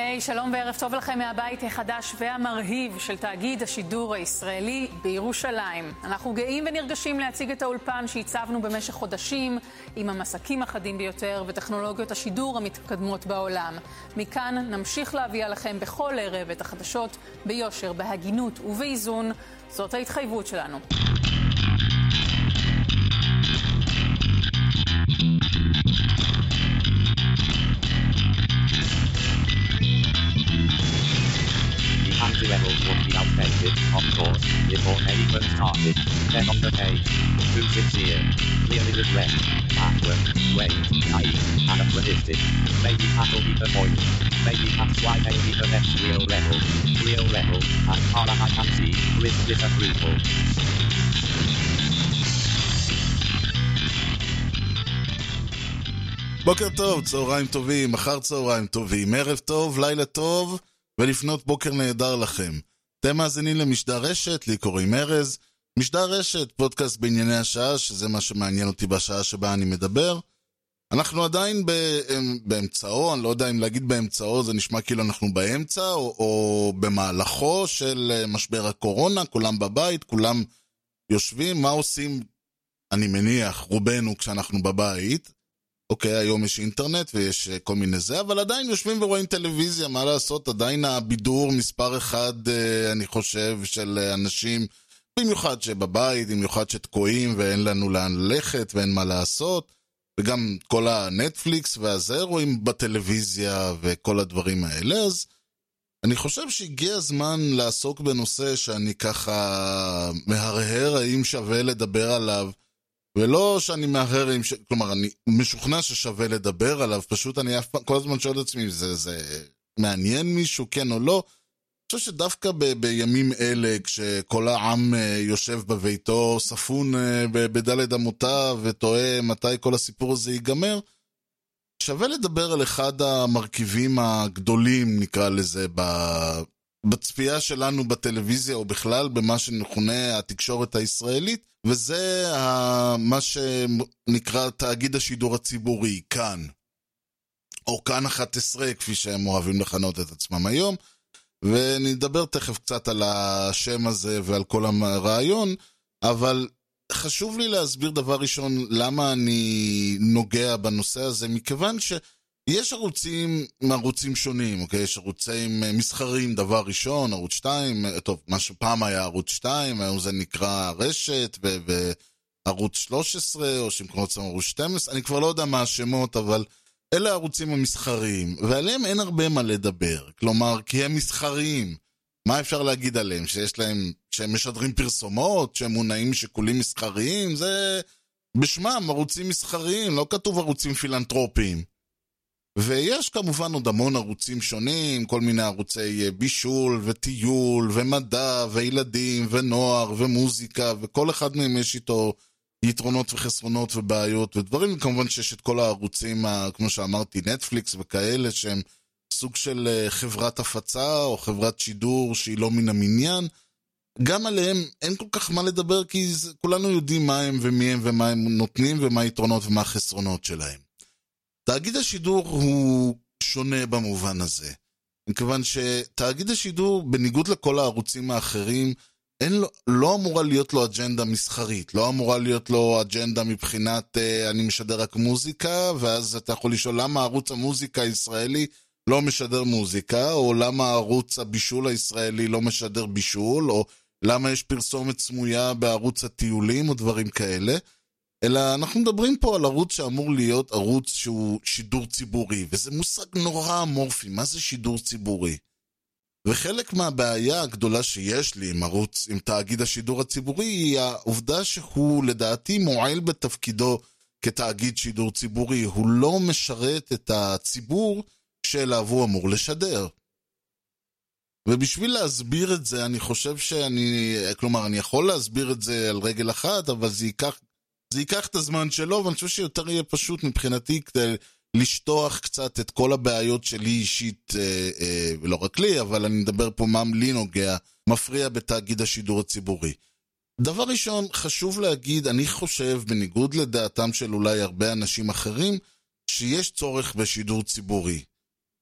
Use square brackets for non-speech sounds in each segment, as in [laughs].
היי, שלום וערב טוב לכם מהבית החדש והמרהיב של תאגיד השידור הישראלי בירושלים. אנחנו גאים ונרגשים להציג את האולפן שהצבנו במשך חודשים עם המסקים החדים ביותר וטכנולוגיות השידור המתקדמות בעולם. מכאן נמשיך להביא עליכם בכל ערב את החדשות ביושר, בהגינות ובאיזון. זאת ההתחייבות שלנו. would be outdated, of course, before they even started. Then on the page, too sincere, clearly regret, backward, wait, naive, anachronistic. Maybe that'll be the point. Maybe that's why they be the next real level. Real level, as far as I can see, with disapproval. בוקר טוב, צהריים טובים, אחר צהריים טובים, ערב טוב, לילה טוב. ולפנות בוקר נהדר לכם. אתם מאזינים למשדר רשת, לי קוראים ארז. משדר רשת, פודקאסט בענייני השעה, שזה מה שמעניין אותי בשעה שבה אני מדבר. אנחנו עדיין באמצעו, אני לא יודע אם להגיד באמצעו, זה נשמע כאילו אנחנו באמצע, או, או במהלכו של אה, משבר הקורונה, כולם בבית, כולם יושבים, מה עושים, אני מניח, רובנו כשאנחנו בבית. אוקיי, היום יש אינטרנט ויש אה, כל מיני זה, אבל עדיין יושבים ורואים טלוויזיה, מה לעשות? עדיין הבידור מספר אחד, אה, אני חושב, של אה, אנשים, במיוחד שבבית, במיוחד שתקועים ואין לנו לאן ללכת ואין מה לעשות, וגם כל הנטפליקס והזה רואים בטלוויזיה וכל הדברים האלה, אז אני חושב שהגיע הזמן לעסוק בנושא שאני ככה מהרהר האם שווה לדבר עליו. ולא שאני מהרהר עם ש... כלומר, אני משוכנע ששווה לדבר עליו, פשוט אני אף פעם, כל הזמן שואל את עצמי, זה, זה מעניין מישהו, כן או לא? אני חושב שדווקא ב- בימים אלה, כשכל העם אה, יושב בביתו, ספון אה, בדלת אמותיו, ותוהה מתי כל הסיפור הזה ייגמר, שווה לדבר על אחד המרכיבים הגדולים, נקרא לזה, ב- בצפייה שלנו בטלוויזיה, או בכלל במה שמכונה התקשורת הישראלית, וזה מה שנקרא תאגיד השידור הציבורי, כאן. או כאן 11, כפי שהם אוהבים לכנות את עצמם היום. ונדבר תכף קצת על השם הזה ועל כל הרעיון, אבל חשוב לי להסביר דבר ראשון למה אני נוגע בנושא הזה, מכיוון ש... יש ערוצים ערוצים שונים, אוקיי? יש ערוצים אה, מסחרים, דבר ראשון, ערוץ 2, אה, טוב, מה שפעם היה ערוץ 2, היום זה נקרא רשת, וערוץ 13, או קוראים לזה ערוץ 12, אני כבר לא יודע מה השמות, אבל אלה הערוצים המסחריים, ועליהם אין הרבה מה לדבר. כלומר, כי הם מסחריים. מה אפשר להגיד עליהם? שיש להם, שהם משדרים פרסומות, שהם מונעים משיקולים מסחריים? זה בשמם ערוצים מסחריים, לא כתוב ערוצים פילנטרופיים. ויש כמובן עוד המון ערוצים שונים, כל מיני ערוצי אה, בישול וטיול ומדע וילדים ונוער ומוזיקה, וכל אחד מהם יש איתו יתרונות וחסרונות ובעיות ודברים, וכמובן שיש את כל הערוצים, כמו שאמרתי, נטפליקס וכאלה, שהם סוג של אה, חברת הפצה או חברת שידור שהיא לא מן המניין. גם עליהם אין כל כך מה לדבר, כי כולנו יודעים מה הם ומי הם ומה הם נותנים ומה היתרונות ומה החסרונות שלהם. תאגיד השידור הוא שונה במובן הזה. מכיוון שתאגיד השידור, בניגוד לכל הערוצים האחרים, אין לו, לא אמורה להיות לו אג'נדה מסחרית, לא אמורה להיות לו אג'נדה מבחינת אה, אני משדר רק מוזיקה, ואז אתה יכול לשאול למה ערוץ המוזיקה הישראלי לא משדר מוזיקה, או למה ערוץ הבישול הישראלי לא משדר בישול, או למה יש פרסומת סמויה בערוץ הטיולים, או דברים כאלה. אלא אנחנו מדברים פה על ערוץ שאמור להיות ערוץ שהוא שידור ציבורי, וזה מושג נורא אמורפי, מה זה שידור ציבורי? וחלק מהבעיה הגדולה שיש לי עם ערוץ, עם תאגיד השידור הציבורי, היא העובדה שהוא לדעתי מועל בתפקידו כתאגיד שידור ציבורי. הוא לא משרת את הציבור שאליו הוא אמור לשדר. ובשביל להסביר את זה, אני חושב שאני, כלומר, אני יכול להסביר את זה על רגל אחת, אבל זה ייקח זה ייקח את הזמן שלו, ואני חושב שיותר יהיה פשוט מבחינתי כדי לשטוח קצת את כל הבעיות שלי אישית, אה, אה, ולא רק לי, אבל אני מדבר פה מה לי נוגע, מפריע בתאגיד השידור הציבורי. דבר ראשון, חשוב להגיד, אני חושב, בניגוד לדעתם של אולי הרבה אנשים אחרים, שיש צורך בשידור ציבורי.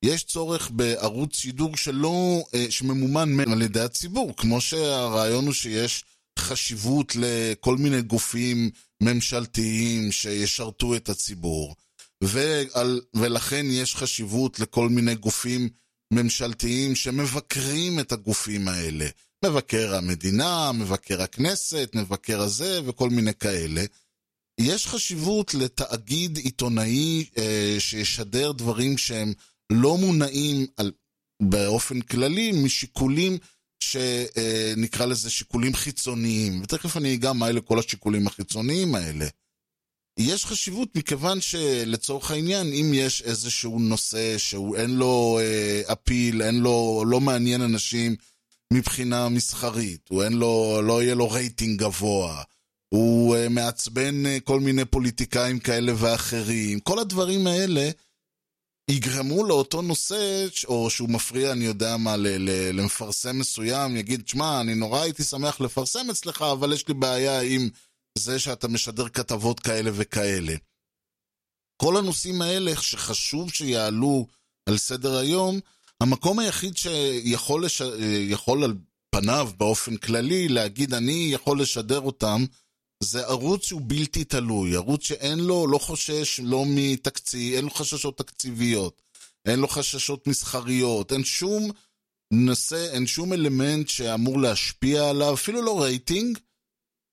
יש צורך בערוץ שידור שלא, אה, שממומן על ידי הציבור, כמו שהרעיון הוא שיש חשיבות לכל מיני גופים ממשלתיים שישרתו את הציבור, ועל, ולכן יש חשיבות לכל מיני גופים ממשלתיים שמבקרים את הגופים האלה. מבקר המדינה, מבקר הכנסת, מבקר הזה וכל מיני כאלה. יש חשיבות לתאגיד עיתונאי אה, שישדר דברים שהם לא מונעים על, באופן כללי משיקולים שנקרא לזה שיקולים חיצוניים, ותכף אני אגע מה אלה כל השיקולים החיצוניים האלה. יש חשיבות מכיוון שלצורך העניין, אם יש איזשהו נושא שהוא אין לו אה, אפיל, אין לו, לא מעניין אנשים מבחינה מסחרית, הוא אין לו, לא יהיה לו רייטינג גבוה, הוא אה, מעצבן אה, כל מיני פוליטיקאים כאלה ואחרים, כל הדברים האלה יגרמו לאותו נושא, או שהוא מפריע, אני יודע מה, למפרסם מסוים, יגיד, שמע, אני נורא הייתי שמח לפרסם אצלך, אבל יש לי בעיה עם זה שאתה משדר כתבות כאלה וכאלה. כל הנושאים האלה שחשוב שיעלו על סדר היום, המקום היחיד שיכול לש... יכול על פניו באופן כללי להגיד אני יכול לשדר אותם זה ערוץ שהוא בלתי תלוי, ערוץ שאין לו, לא חושש לא מתקציב, אין לו חששות תקציביות, אין לו חששות מסחריות, אין שום נושא, אין שום אלמנט שאמור להשפיע עליו, אפילו לא רייטינג,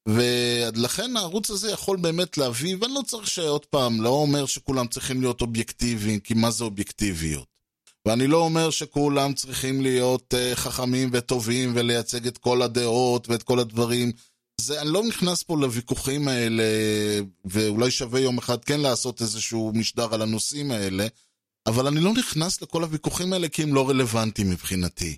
ולכן הערוץ הזה יכול באמת להביא, ואני לא צריך שעוד פעם, לא אומר שכולם צריכים להיות אובייקטיביים, כי מה זה אובייקטיביות? ואני לא אומר שכולם צריכים להיות uh, חכמים וטובים ולייצג את כל הדעות ואת כל הדברים. זה, אני לא נכנס פה לוויכוחים האלה, ואולי שווה יום אחד כן לעשות איזשהו משדר על הנושאים האלה, אבל אני לא נכנס לכל הוויכוחים האלה כי הם לא רלוונטיים מבחינתי.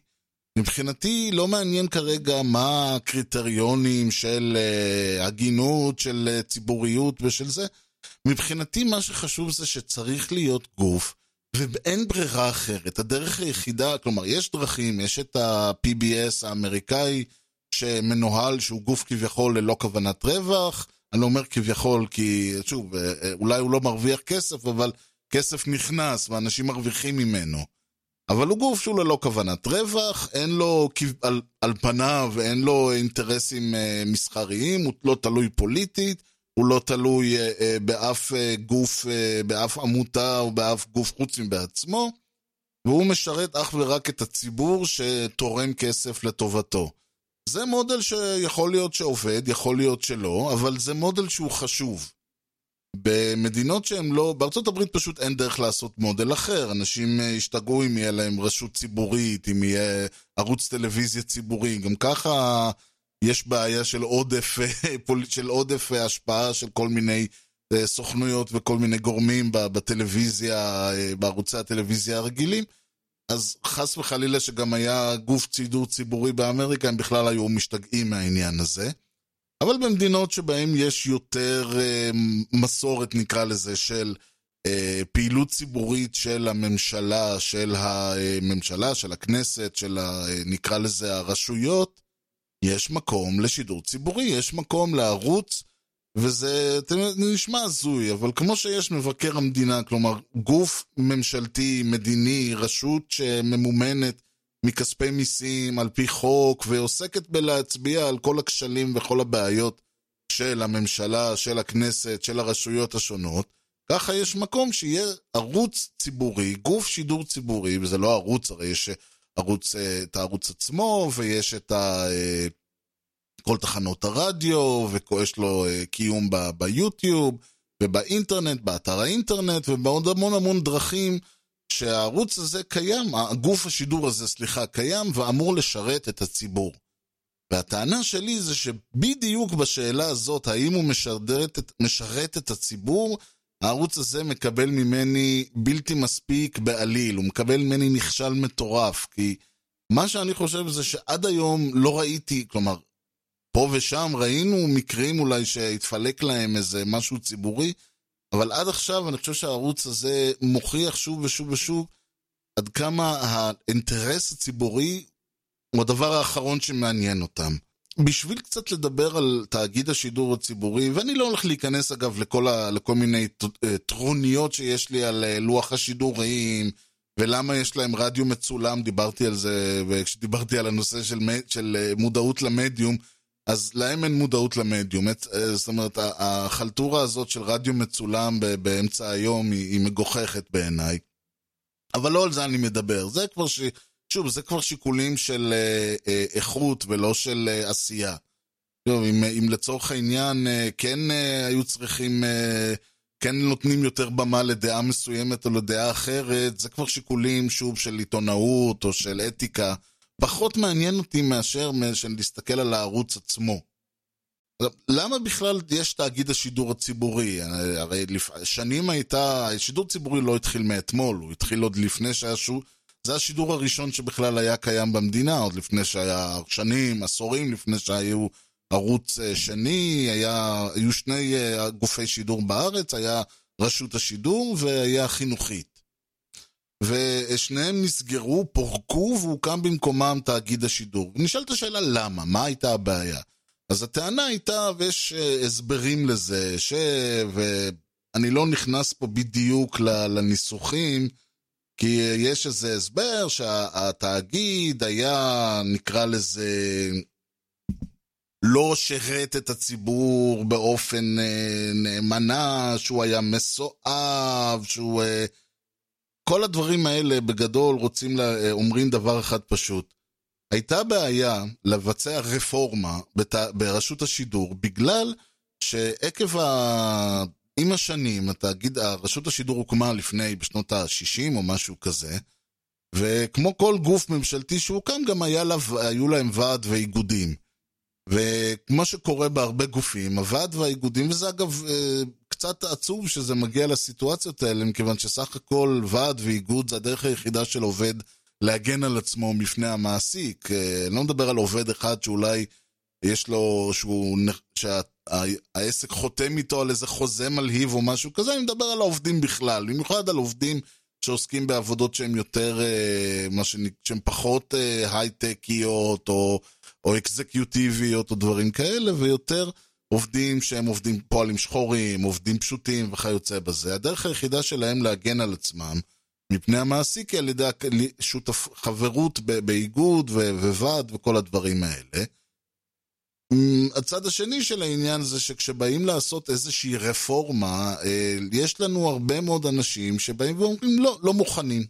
מבחינתי לא מעניין כרגע מה הקריטריונים של uh, הגינות, של uh, ציבוריות ושל זה. מבחינתי מה שחשוב זה שצריך להיות גוף, ואין ברירה אחרת. הדרך היחידה, כלומר, יש דרכים, יש את ה-PBS האמריקאי שמנוהל, שהוא גוף כביכול ללא כוונת רווח. אני לא אומר כביכול כי, שוב, אה, אולי הוא לא מרוויח כסף, אבל כסף נכנס ואנשים מרוויחים ממנו. אבל הוא גוף שהוא ללא כוונת רווח, אין לו על, על פניו, אין לו אינטרסים אה, מסחריים, הוא לא תלוי פוליטית, הוא לא תלוי אה, אה, באף אה, גוף, אה, באף עמותה או באף גוף חוץ מבעצמו, והוא משרת אך ורק את הציבור שתורם כסף לטובתו. זה מודל שיכול להיות שעובד, יכול להיות שלא, אבל זה מודל שהוא חשוב. במדינות שהן לא, בארצות הברית פשוט אין דרך לעשות מודל אחר. אנשים אה, ישתגעו אם יהיה להם רשות ציבורית, אם יהיה ערוץ טלוויזיה ציבורי. גם ככה יש בעיה של עודף, אה, של עודף אה, השפעה של כל מיני סוכנויות וכל מיני גורמים בטלוויזיה, בערוצי הטלוויזיה הרגילים. אז חס וחלילה שגם היה גוף צידור ציבורי באמריקה, הם בכלל היו משתגעים מהעניין הזה. אבל במדינות שבהן יש יותר אה, מסורת, נקרא לזה, של אה, פעילות ציבורית של הממשלה, של הממשלה, של הכנסת, של ה, אה, נקרא לזה הרשויות, יש מקום לשידור ציבורי, יש מקום לערוץ, וזה נשמע הזוי, אבל כמו שיש מבקר המדינה, כלומר גוף ממשלתי, מדיני, רשות שממומנת מכספי מיסים על פי חוק, ועוסקת בלהצביע על כל הכשלים וכל הבעיות של הממשלה, של הכנסת, של הרשויות השונות, ככה יש מקום שיהיה ערוץ ציבורי, גוף שידור ציבורי, וזה לא ערוץ, הרי יש ערוץ, אה, את הערוץ עצמו, ויש את ה... אה, כל תחנות הרדיו, ויש לו אה, קיום ב- ביוטיוב, ובאינטרנט, באתר האינטרנט, ובעוד המון המון דרכים שהערוץ הזה קיים, הגוף השידור הזה, סליחה, קיים ואמור לשרת את הציבור. והטענה שלי זה שבדיוק בשאלה הזאת, האם הוא משרת את, משרת את הציבור, הערוץ הזה מקבל ממני בלתי מספיק בעליל, הוא מקבל ממני נכשל מטורף, כי מה שאני חושב זה שעד היום לא ראיתי, כלומר, פה ושם ראינו מקרים אולי שהתפלק להם איזה משהו ציבורי, אבל עד עכשיו אני חושב שהערוץ הזה מוכיח שוב ושוב ושוב עד כמה האינטרס הציבורי הוא הדבר האחרון שמעניין אותם. בשביל קצת לדבר על תאגיד השידור הציבורי, ואני לא הולך להיכנס אגב לכל, ה, לכל מיני אה, טרוניות שיש לי על אה, לוח השידורים, ולמה יש להם רדיו מצולם, דיברתי על זה, וכשדיברתי על הנושא של, של אה, מודעות למדיום, אז להם אין מודעות למדיום. אה, זאת אומרת, החלטורה הזאת של רדיו מצולם באמצע היום היא, היא מגוחכת בעיניי. אבל לא על זה אני מדבר. זה כבר ש... שוב, זה כבר שיקולים של אה, אה, איכות ולא של עשייה. טוב, אם, אם לצורך העניין כן היו צריכים, כן נותנים יותר במה לדעה מסוימת או לדעה אחרת, זה כבר שיקולים, שוב, של עיתונאות או של אתיקה. פחות מעניין אותי מאשר להסתכל על הערוץ עצמו. למה בכלל יש תאגיד השידור הציבורי? הרי שנים הייתה, שידור ציבורי לא התחיל מאתמול, הוא התחיל עוד לפני שהיה שוב, זה השידור הראשון שבכלל היה קיים במדינה, עוד לפני שהיה שנים, עשורים לפני שהיו ערוץ אה, שני, היה, היו שני אה, גופי שידור בארץ, היה רשות השידור והיה חינוכית. ושניהם נסגרו, פורקו, והוקם במקומם תאגיד השידור. ונשאלת השאלה למה, מה הייתה הבעיה? אז הטענה הייתה, ויש uh, הסברים לזה, ש... ואני לא נכנס פה בדיוק לניסוחים, כי יש איזה הסבר שהתאגיד היה, נקרא לזה, לא שירת את הציבור באופן uh, נאמנה, שהוא היה מסואב, שהוא... כל הדברים האלה בגדול רוצים, לה, אומרים דבר אחד פשוט. הייתה בעיה לבצע רפורמה בת... ברשות השידור בגלל שעקב ה... עם השנים, התאגיד, רשות השידור הוקמה לפני, בשנות ה-60 או משהו כזה, וכמו כל גוף ממשלתי שהוקם, גם היה לה, היו להם ועד ואיגודים. וכמו שקורה בהרבה גופים, הוועד והאיגודים, וזה אגב אה, קצת עצוב שזה מגיע לסיטואציות האלה, מכיוון שסך הכל ועד ואיגוד זה הדרך היחידה של עובד להגן על עצמו מפני המעסיק. אה, לא מדבר על עובד אחד שאולי יש לו, שהוא, שהעסק חותם איתו על איזה חוזה מלהיב או משהו כזה, אני מדבר על העובדים בכלל, במיוחד על עובדים שעוסקים בעבודות שהן יותר, אה, מה שנק... שהן פחות הייטקיות או, או אקזקיוטיביות או דברים כאלה, ויותר עובדים שהם עובדים פועלים שחורים, עובדים פשוטים וכיוצא בזה. הדרך היחידה שלהם להגן על עצמם מפני המעסיק היא על ידי שותף, חברות באיגוד וועד וכל הדברים האלה. אמ, הצד השני של העניין זה שכשבאים לעשות איזושהי רפורמה, אה, יש לנו הרבה מאוד אנשים שבאים ואומרים לא, לא מוכנים.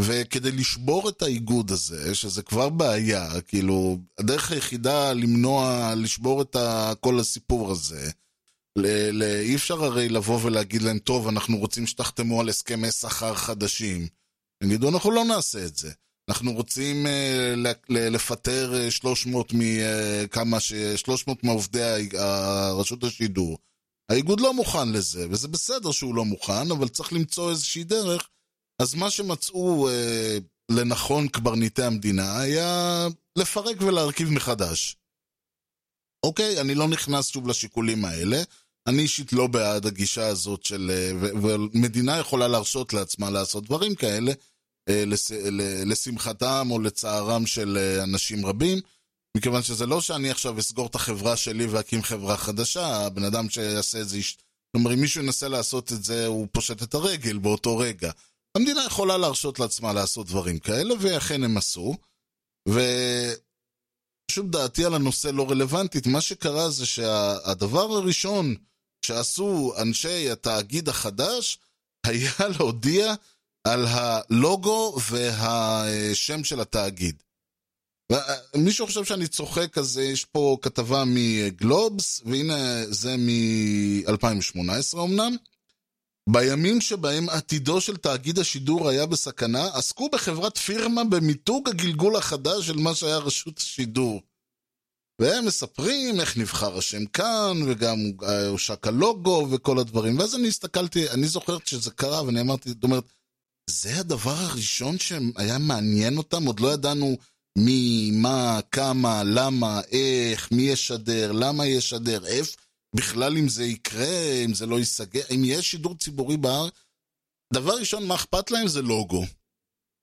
וכדי לשבור את האיגוד הזה, שזה כבר בעיה, כאילו, הדרך היחידה למנוע, לשבור את כל הסיפור הזה, ל- ל- אי אפשר הרי לבוא ולהגיד להם, טוב, אנחנו רוצים שתחתמו על הסכמי שכר חדשים. יגידו, אנחנו לא נעשה את זה. אנחנו רוצים ל- לפטר 300 מכמה uh, ש... 300 מעובדי רשות השידור. האיגוד לא מוכן לזה, וזה בסדר שהוא לא מוכן, אבל צריך למצוא איזושהי דרך. אז מה שמצאו uh, לנכון קברניטי המדינה היה לפרק ולהרכיב מחדש. אוקיי, אני לא נכנס שוב לשיקולים האלה. אני אישית לא בעד הגישה הזאת של... אה, ומדינה יכולה להרשות לעצמה לעשות דברים כאלה, אה, לשמחתם או לצערם של אה, אנשים רבים, מכיוון שזה לא שאני עכשיו אסגור את החברה שלי ואקים חברה חדשה, הבן אדם שיעשה את זה... זאת אומרת, אם מישהו ינסה לעשות את זה, הוא פושט את הרגל באותו רגע. המדינה יכולה להרשות לעצמה לעשות דברים כאלה, ואכן הם עשו. ושוב, דעתי על הנושא לא רלוונטית. מה שקרה זה שהדבר הראשון שעשו אנשי התאגיד החדש היה להודיע על הלוגו והשם של התאגיד. מישהו חושב שאני צוחק, אז יש פה כתבה מגלובס, והנה זה מ-2018 אמנם. בימים שבהם עתידו של תאגיד השידור היה בסכנה, עסקו בחברת פירמה במיתוג הגלגול החדש של מה שהיה רשות השידור. והם מספרים איך נבחר השם כאן, וגם הושק הלוגו וכל הדברים. ואז אני הסתכלתי, אני זוכר שזה קרה, ואני אמרתי, זאת אומרת, זה הדבר הראשון שהיה מעניין אותם? עוד לא ידענו מי, מה, כמה, למה, איך, מי ישדר, למה ישדר, איפה, בכלל אם זה יקרה, אם זה לא ייסגר, אם יש שידור ציבורי בארץ. דבר ראשון, מה אכפת להם זה לוגו.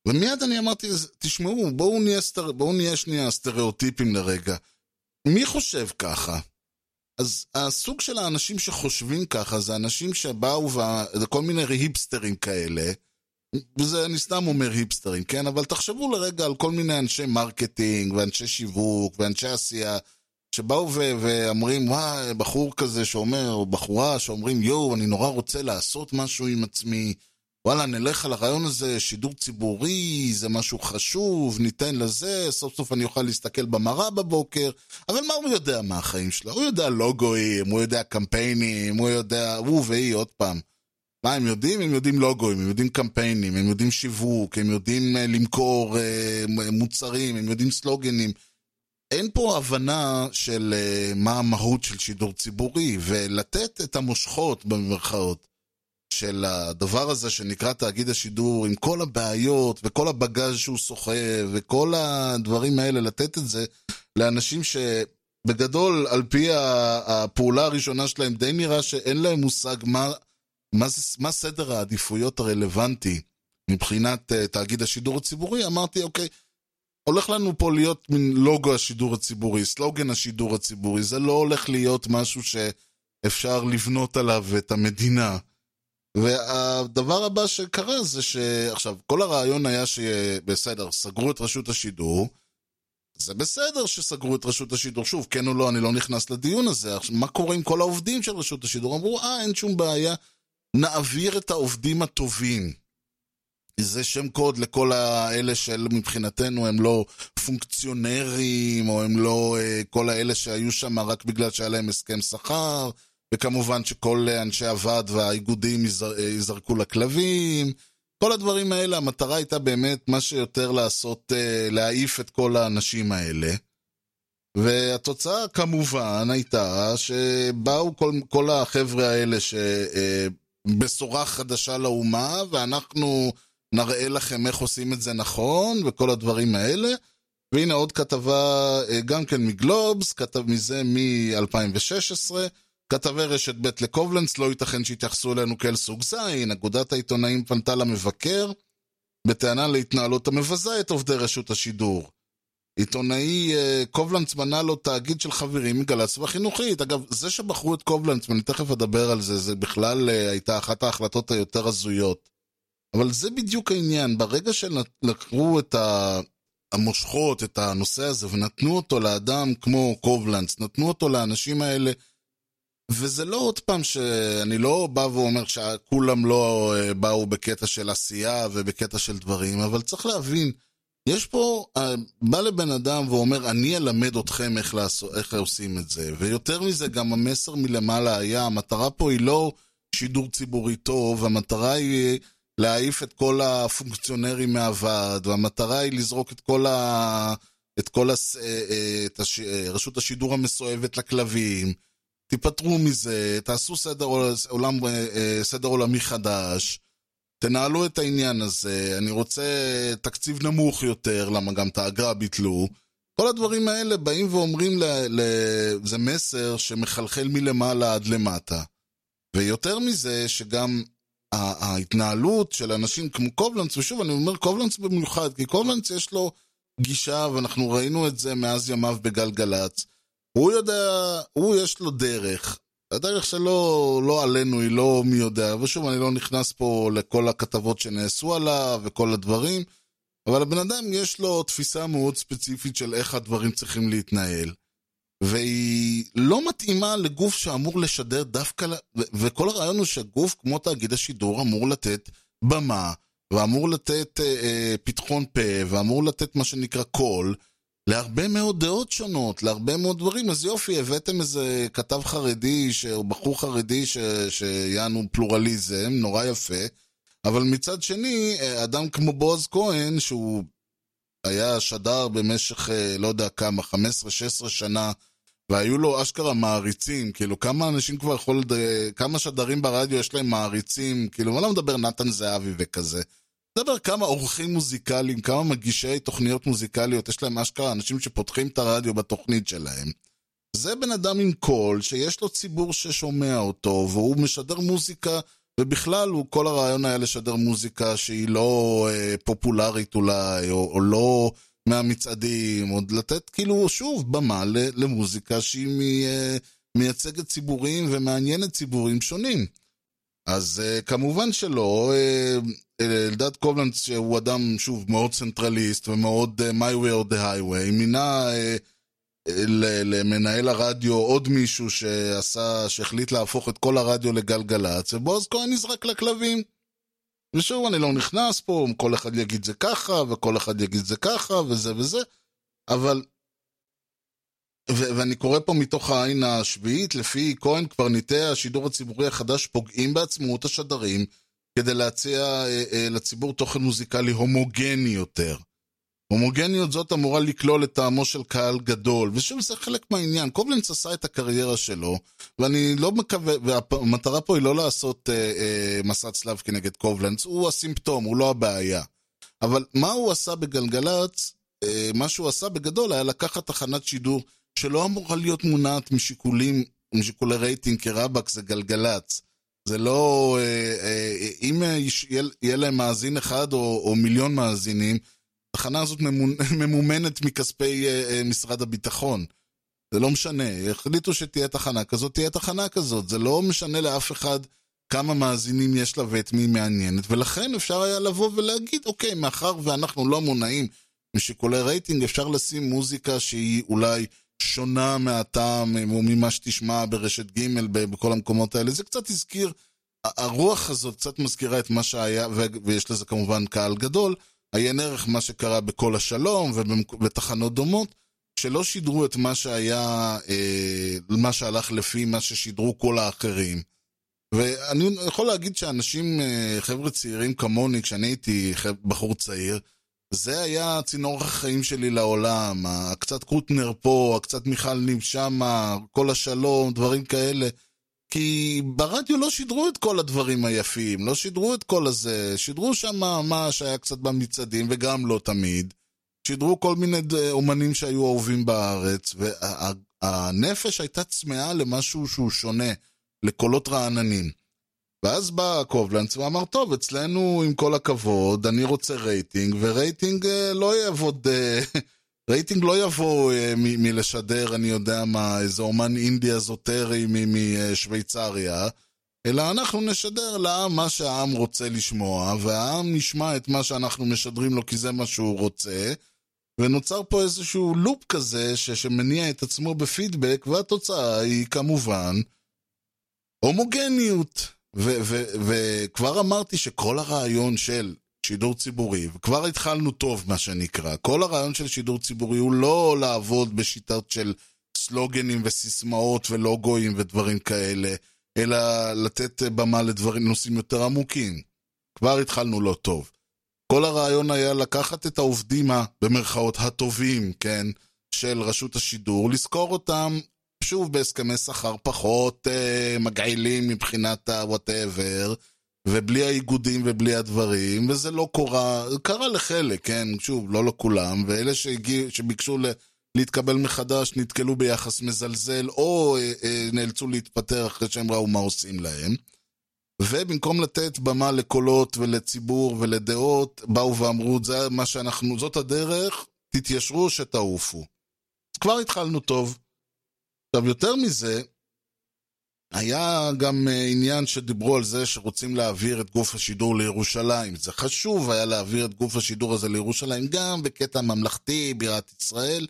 ומיד אני אמרתי, תשמעו, בואו נהיה, סטר... בואו נהיה שנייה סטריאוטיפים לרגע. מי חושב ככה? אז הסוג של האנשים שחושבים ככה זה אנשים שבאו, ו... זה כל מיני היפסטרים כאלה, וזה אני סתם אומר היפסטרים, כן? אבל תחשבו לרגע על כל מיני אנשי marketing, ואנשי שיווק, ואנשי עשייה, שבאו ו- ואומרים, וואי, בחור כזה שאומר, או בחורה שאומרים, יואו, אני נורא רוצה לעשות משהו עם עצמי, וואלה, נלך על הרעיון הזה, שידור ציבורי, זה משהו חשוב, ניתן לזה, סוף סוף אני אוכל להסתכל במראה בבוקר, אבל מה הוא יודע מהחיים שלו? הוא יודע לוגויים, הוא יודע קמפיינים, הוא יודע, הוא והיא, עוד פעם. מה הם יודעים? הם יודעים לוגוים, הם יודעים קמפיינים, הם יודעים שיווק, הם יודעים uh, למכור uh, מוצרים, הם יודעים סלוגנים. אין פה הבנה של uh, מה המהות של שידור ציבורי, ולתת את המושכות במרכאות של הדבר הזה שנקרא תאגיד השידור, עם כל הבעיות וכל הבגז שהוא סוחב וכל הדברים האלה, לתת את זה לאנשים שבגדול, על פי הפעולה הראשונה שלהם, די נראה שאין להם מושג מה, מה, זה, מה סדר העדיפויות הרלוונטי מבחינת uh, תאגיד השידור הציבורי. אמרתי, אוקיי, הולך לנו פה להיות מין לוגו השידור הציבורי, סלוגן השידור הציבורי, זה לא הולך להיות משהו שאפשר לבנות עליו את המדינה. והדבר הבא שקרה זה שעכשיו, כל הרעיון היה שבסדר, סגרו את רשות השידור, זה בסדר שסגרו את רשות השידור. שוב, כן או לא, אני לא נכנס לדיון הזה. עכשיו, מה קורה עם כל העובדים של רשות השידור? אמרו, אה, אין שום בעיה, נעביר את העובדים הטובים. זה שם קוד לכל האלה של מבחינתנו הם לא פונקציונרים, או הם לא uh, כל האלה שהיו שם רק בגלל שהיה להם הסכם שכר, וכמובן שכל אנשי הוועד והאיגודים יזר, יזרקו לכלבים. כל הדברים האלה, המטרה הייתה באמת מה שיותר לעשות, uh, להעיף את כל האנשים האלה. והתוצאה כמובן הייתה שבאו כל, כל החבר'ה האלה שבשורה uh, חדשה לאומה, ואנחנו נראה לכם איך עושים את זה נכון, וכל הדברים האלה. והנה עוד כתבה, גם כן מגלובס, כתב מזה מ-2016, כתבי רשת ב' לקובלנץ, לא ייתכן שיתייחסו אלינו כאל סוג זין, אגודת העיתונאים פנתה למבקר, בטענה להתנהלות המבזה את עובדי רשות השידור. עיתונאי קובלנץ מנה לו תאגיד של חברים מגל"צ והחינוכית. אגב, זה שבחרו את קובלנץ, ואני תכף אדבר על זה, זה בכלל הייתה אחת ההחלטות היותר הזויות. אבל זה בדיוק העניין, ברגע שלקחו את המושכות, את הנושא הזה, ונתנו אותו לאדם כמו קובלנץ, נתנו אותו לאנשים האלה, וזה לא עוד פעם שאני לא בא ואומר שכולם לא באו בקטע של עשייה ובקטע של דברים, אבל צריך להבין, יש פה, בא לבן אדם ואומר, אני אלמד אתכם איך, לעשות, איך עושים את זה. ויותר מזה, גם המסר מלמעלה היה, המטרה פה היא לא שידור ציבורי טוב, המטרה היא... להעיף את כל הפונקציונרים מהוועד, והמטרה היא לזרוק את כל, ה... את כל הס... את הש... רשות השידור המסואבת לכלבים. תיפטרו מזה, תעשו סדר, עולם, סדר עולמי חדש, תנהלו את העניין הזה, אני רוצה תקציב נמוך יותר, למה גם את האגרה ביטלו. כל הדברים האלה באים ואומרים, ל... ל... זה מסר שמחלחל מלמעלה עד למטה. ויותר מזה, שגם ההתנהלות של אנשים כמו קובלנץ, ושוב אני אומר קובלנץ במיוחד, כי קובלנץ יש לו גישה, ואנחנו ראינו את זה מאז ימיו בגלגלצ. הוא יודע, הוא יש לו דרך. הדרך שלו, לא עלינו, היא לא מי יודע. ושוב, אני לא נכנס פה לכל הכתבות שנעשו עליו וכל הדברים, אבל הבן אדם יש לו תפיסה מאוד ספציפית של איך הדברים צריכים להתנהל. והיא לא מתאימה לגוף שאמור לשדר דווקא, וכל הרעיון הוא שגוף כמו תאגיד השידור אמור לתת במה, ואמור לתת אה, אה, פתחון פה, ואמור לתת מה שנקרא קול, להרבה מאוד דעות שונות, להרבה מאוד דברים. אז יופי, הבאתם איזה כתב חרדי, ש... או בחור חרדי ש... שיענו פלורליזם, נורא יפה, אבל מצד שני, אדם כמו בועז כהן, שהוא היה שדר במשך, לא יודע כמה, 15-16 שנה, והיו לו אשכרה מעריצים, כאילו כמה אנשים כבר יכול, כמה שדרים ברדיו יש להם מעריצים, כאילו, אני לא מדבר נתן זהבי וכזה. מדבר כמה אורחים מוזיקליים, כמה מגישי תוכניות מוזיקליות, יש להם אשכרה אנשים שפותחים את הרדיו בתוכנית שלהם. זה בן אדם עם קול, שיש לו ציבור ששומע אותו, והוא משדר מוזיקה, ובכלל הוא, כל הרעיון היה לשדר מוזיקה שהיא לא אה, פופולרית אולי, או, או לא מהמצעדים, או לתת כאילו, שוב, במה למוזיקה שהיא מי, מייצגת ציבורים ומעניינת ציבורים שונים. אז uh, כמובן שלא, uh, אלדד קובלנץ שהוא אדם, שוב, מאוד צנטרליסט ומאוד my way or the highway, מינה למנהל הרדיו עוד מישהו שעשה, שהחליט להפוך את כל הרדיו לגלגלצ, ובועז כהן נזרק לכלבים. ושוב, אני לא נכנס פה, כל אחד יגיד זה ככה, וכל אחד יגיד זה ככה, וזה וזה, אבל... ו- ואני קורא פה מתוך העין השביעית, לפי כהן, קברניטי השידור הציבורי החדש פוגעים בעצמאות השדרים כדי להציע אה, אה, לציבור תוכן מוזיקלי הומוגני יותר. הומוגניות זאת אמורה לכלול את טעמו של קהל גדול, ושוב, זה חלק מהעניין. קובלנץ עשה את הקריירה שלו, ואני לא מקווה, והמטרה פה היא לא לעשות אה, אה, מסע צלב כנגד קובלנץ, הוא הסימפטום, הוא לא הבעיה. אבל מה הוא עשה בגלגלצ, אה, מה שהוא עשה בגדול היה לקחת תחנת שידור שלא אמורה להיות מונעת משיקולים, משיקולי רייטינג כרבאק, זה גלגלצ. זה לא, אה, אה, אם יהיה להם מאזין אחד או, או מיליון מאזינים, התחנה הזאת [laughs] ממומנת מכספי משרד הביטחון. זה לא משנה, החליטו שתהיה תחנה כזאת, תהיה תחנה כזאת. זה לא משנה לאף אחד כמה מאזינים יש לה ואת מי מעניינת, ולכן אפשר היה לבוא ולהגיד, אוקיי, מאחר ואנחנו לא מונעים משיקולי רייטינג, אפשר לשים מוזיקה שהיא אולי שונה מהטעם או ממה שתשמע ברשת ג' בכל המקומות האלה. זה קצת הזכיר, הרוח הזאת קצת מזכירה את מה שהיה, ויש לזה כמובן קהל גדול. עיין ערך מה שקרה בכל השלום ובתחנות דומות, שלא שידרו את מה שהיה, אה, מה שהלך לפי מה ששידרו כל האחרים. ואני יכול להגיד שאנשים, אה, חבר'ה צעירים כמוני, כשאני הייתי בחור צעיר, זה היה צינור החיים שלי לעולם, הקצת קוטנר פה, הקצת מיכל ניב שמה, כל השלום, דברים כאלה. כי ברדיו לא שידרו את כל הדברים היפים, לא שידרו את כל הזה, שידרו שם מה שהיה קצת במצעדים, וגם לא תמיד. שידרו כל מיני אומנים שהיו אהובים בארץ, והנפש הייתה צמאה למשהו שהוא שונה, לקולות רעננים. ואז בא קובלנץ ואמר, טוב, אצלנו, עם כל הכבוד, אני רוצה רייטינג, ורייטינג אה, לא יעבוד אה, [laughs] רייטינג לא יבוא uh, מלשדר, אני יודע מה, איזה אומן אינדי אזוטרי משוויצריה, אלא אנחנו נשדר לעם מה שהעם רוצה לשמוע, והעם ישמע את מה שאנחנו משדרים לו כי זה מה שהוא רוצה, ונוצר פה איזשהו לופ כזה ש- שמניע את עצמו בפידבק, והתוצאה היא כמובן הומוגניות. וכבר אמרתי שכל הרעיון של שידור ציבורי, וכבר התחלנו טוב, מה שנקרא. כל הרעיון של שידור ציבורי הוא לא לעבוד בשיטות של סלוגנים וסיסמאות ולוגויים ודברים כאלה, אלא לתת במה לדברים, נושאים יותר עמוקים. כבר התחלנו לא טוב. כל הרעיון היה לקחת את העובדים, במרכאות, הטובים, כן, של רשות השידור, לזכור אותם, שוב, בהסכמי שכר פחות אה, מגעילים מבחינת ה-whatever, ובלי האיגודים ובלי הדברים, וזה לא קורה, קרה לחלק, כן, שוב, לא לכולם, ואלה שהגיע, שביקשו ל... להתקבל מחדש נתקלו ביחס מזלזל, או אה, אה, נאלצו להתפטר אחרי שהם ראו מה עושים להם. ובמקום לתת במה לקולות ולציבור ולדעות, באו ואמרו, זה מה שאנחנו, זאת הדרך, תתיישרו שתעופו. כבר התחלנו טוב. עכשיו, יותר מזה, היה גם אה, עניין שדיברו על זה שרוצים להעביר את גוף השידור לירושלים. זה חשוב היה להעביר את גוף השידור הזה לירושלים, גם בקטע ממלכתי, בירת ישראל,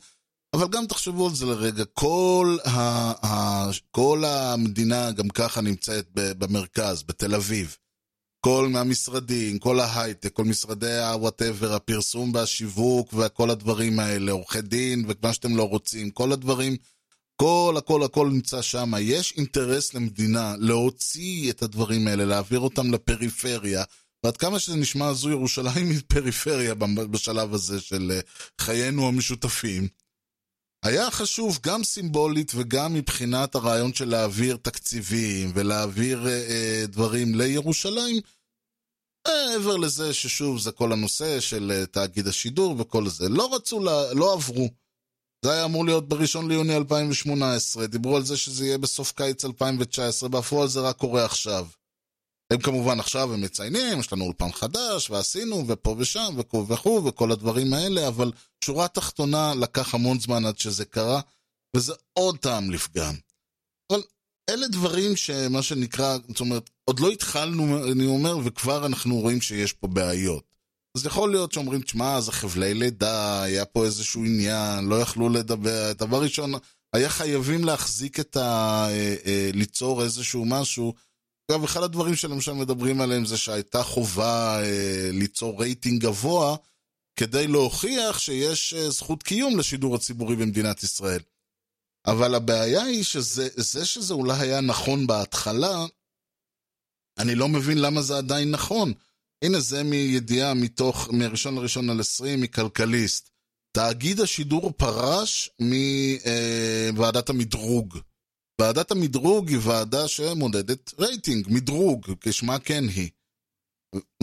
אבל גם תחשבו על זה לרגע, כל, ה, ה, כל המדינה גם ככה נמצאת במרכז, בתל אביב. כל מהמשרדים, כל ההייטק, כל משרדי ה-whatever, הפרסום והשיווק וכל הדברים האלה, עורכי דין ומה שאתם לא רוצים, כל הדברים הכל, הכל, הכל נמצא שם. יש אינטרס למדינה להוציא את הדברים האלה, להעביר אותם לפריפריה. ועד כמה שזה נשמע הזוי, ירושלים היא פריפריה בשלב הזה של אה, חיינו המשותפים. היה חשוב גם סימבולית וגם מבחינת הרעיון של להעביר תקציבים ולהעביר אה, אה דברים לירושלים. מעבר לזה ששוב זה כל הנושא של אה, תאגיד השידור וכל זה. לא רצו, לה, לא עברו. זה היה אמור להיות בראשון ליוני 2018, דיברו על זה שזה יהיה בסוף קיץ 2019, בפועל זה רק קורה עכשיו. הם כמובן עכשיו הם מציינים, יש לנו אולפן חדש, ועשינו, ופה ושם, וכו' וכו', וכל הדברים האלה, אבל שורה תחתונה לקח המון זמן עד שזה קרה, וזה עוד טעם לפגם. אבל אלה דברים שמה שנקרא, זאת אומרת, עוד לא התחלנו, אני אומר, וכבר אנחנו רואים שיש פה בעיות. אז יכול להיות שאומרים, תשמע, זה חבלי לידה, היה פה איזשהו עניין, לא יכלו לדבר. דבר ראשון, היה חייבים להחזיק את ה... אה, אה, ליצור איזשהו משהו. אגב, אחד הדברים שלמשל מדברים עליהם זה שהייתה חובה אה, ליצור רייטינג גבוה כדי להוכיח שיש אה, זכות קיום לשידור הציבורי במדינת ישראל. אבל הבעיה היא שזה זה שזה אולי היה נכון בהתחלה, אני לא מבין למה זה עדיין נכון. הנה זה מידיעה מתוך, מראשון לראשון על עשרים, מכלכליסט. תאגיד השידור פרש מוועדת המדרוג. ועדת המדרוג היא ועדה שמודדת רייטינג, מדרוג, כשמה כן היא.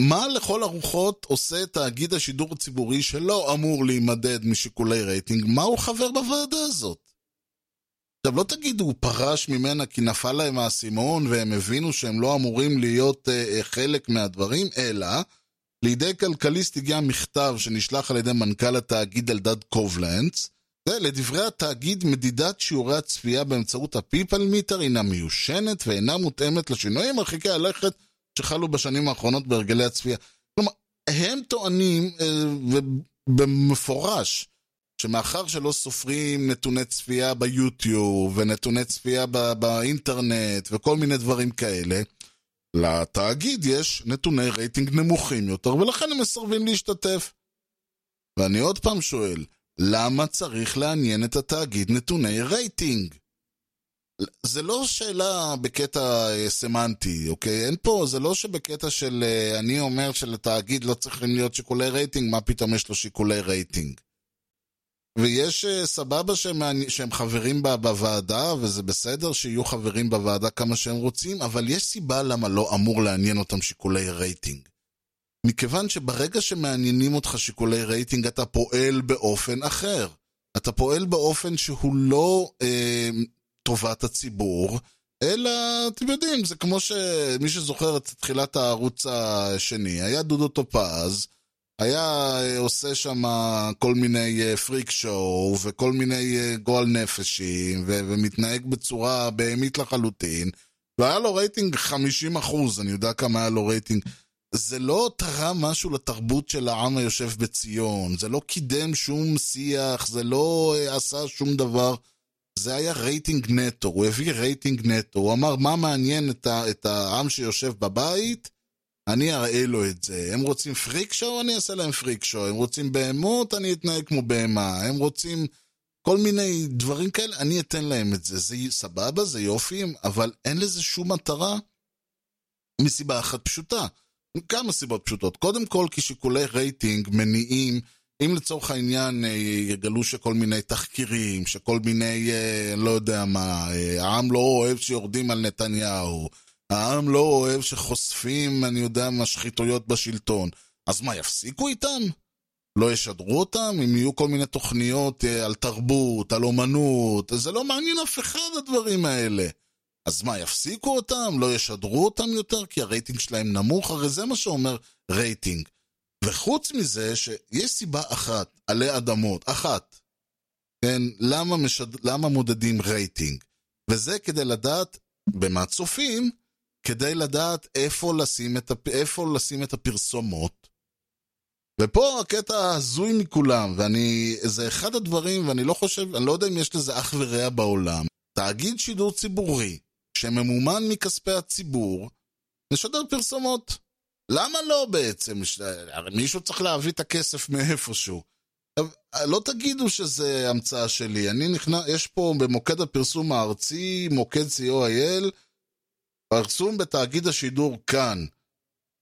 מה לכל הרוחות עושה תאגיד השידור הציבורי שלא אמור להימדד משיקולי רייטינג? מה הוא חבר בוועדה הזאת? עכשיו, לא תגידו, הוא פרש ממנה כי נפל להם האסימון והם הבינו שהם לא אמורים להיות אה, אה, חלק מהדברים, אלא לידי כלכליסט הגיע מכתב שנשלח על ידי מנכ"ל התאגיד אלדד קובלנץ, ולדברי התאגיד, מדידת שיעורי הצפייה באמצעות הפיפל מיטר הינה מיושנת ואינה מותאמת לשינויים מרחיקי הלכת שחלו בשנים האחרונות בהרגלי הצפייה. כלומר, הם טוענים, אה, ובמפורש, שמאחר שלא סופרים נתוני צפייה ביוטיוב ונתוני צפייה באינטרנט וכל מיני דברים כאלה, לתאגיד יש נתוני רייטינג נמוכים יותר, ולכן הם מסרבים להשתתף. ואני עוד פעם שואל, למה צריך לעניין את התאגיד נתוני רייטינג? זה לא שאלה בקטע אה, סמנטי, אוקיי? אין פה, זה לא שבקטע של אה, אני אומר שלתאגיד לא צריכים להיות שיקולי רייטינג, מה פתאום יש לו שיקולי רייטינג? ויש אה, סבבה שהם, שהם חברים בוועדה, וזה בסדר שיהיו חברים בוועדה כמה שהם רוצים, אבל יש סיבה למה לא אמור לעניין אותם שיקולי רייטינג. מכיוון שברגע שמעניינים אותך שיקולי רייטינג, אתה פועל באופן אחר. אתה פועל באופן שהוא לא אה, טובת הציבור, אלא, אתם יודעים, זה כמו שמי שזוכר את תחילת הערוץ השני, היה דודו טופז, היה אה, עושה שם כל מיני פריק אה, show וכל מיני אה, גועל נפשים ו- ומתנהג בצורה בהמית לחלוטין והיה לו רייטינג 50 אחוז, אני יודע כמה היה לו רייטינג. זה לא תרם משהו לתרבות של העם היושב בציון, זה לא קידם שום שיח, זה לא עשה שום דבר. זה היה רייטינג נטו, הוא הביא רייטינג נטו, הוא אמר מה מעניין את, ה- את העם שיושב בבית? אני אראה לו את זה. הם רוצים freak show, אני אעשה להם freak show. הם רוצים בהמות, אני אתנהג כמו בהמה. הם רוצים כל מיני דברים כאלה, אני אתן להם את זה. זה סבבה, זה יופי, אבל אין לזה שום מטרה מסיבה אחת פשוטה. כמה סיבות פשוטות. קודם כל, כי שיקולי רייטינג מניעים, אם לצורך העניין אה, יגלו שכל מיני תחקירים, שכל מיני, אה, לא יודע מה, אה, העם לא אוהב שיורדים על נתניהו, העם לא אוהב שחושפים, אני יודע מה, שחיתויות בשלטון. אז מה, יפסיקו איתם? לא ישדרו אותם? אם יהיו כל מיני תוכניות אה, על תרבות, על אומנות, זה לא מעניין אף אחד הדברים האלה. אז מה, יפסיקו אותם? לא ישדרו אותם יותר? כי הרייטינג שלהם נמוך? הרי זה מה שאומר רייטינג. וחוץ מזה, שיש סיבה אחת, עלי אדמות, אחת, כן, למה, משד... למה מודדים רייטינג? וזה כדי לדעת במה צופים, כדי לדעת איפה לשים את, הפ... איפה לשים את הפרסומות. ופה הקטע ההזוי מכולם, ואני, זה אחד הדברים, ואני לא חושב, אני לא יודע אם יש לזה אח ורע בעולם. תאגיד שידור ציבורי, שממומן מכספי הציבור, משדר פרסומות. למה לא בעצם? מישהו צריך להביא את הכסף מאיפשהו. לא תגידו שזה המצאה שלי, אני נכנס, יש פה במוקד הפרסום הארצי, מוקד co.il, פרסום בתאגיד השידור כאן.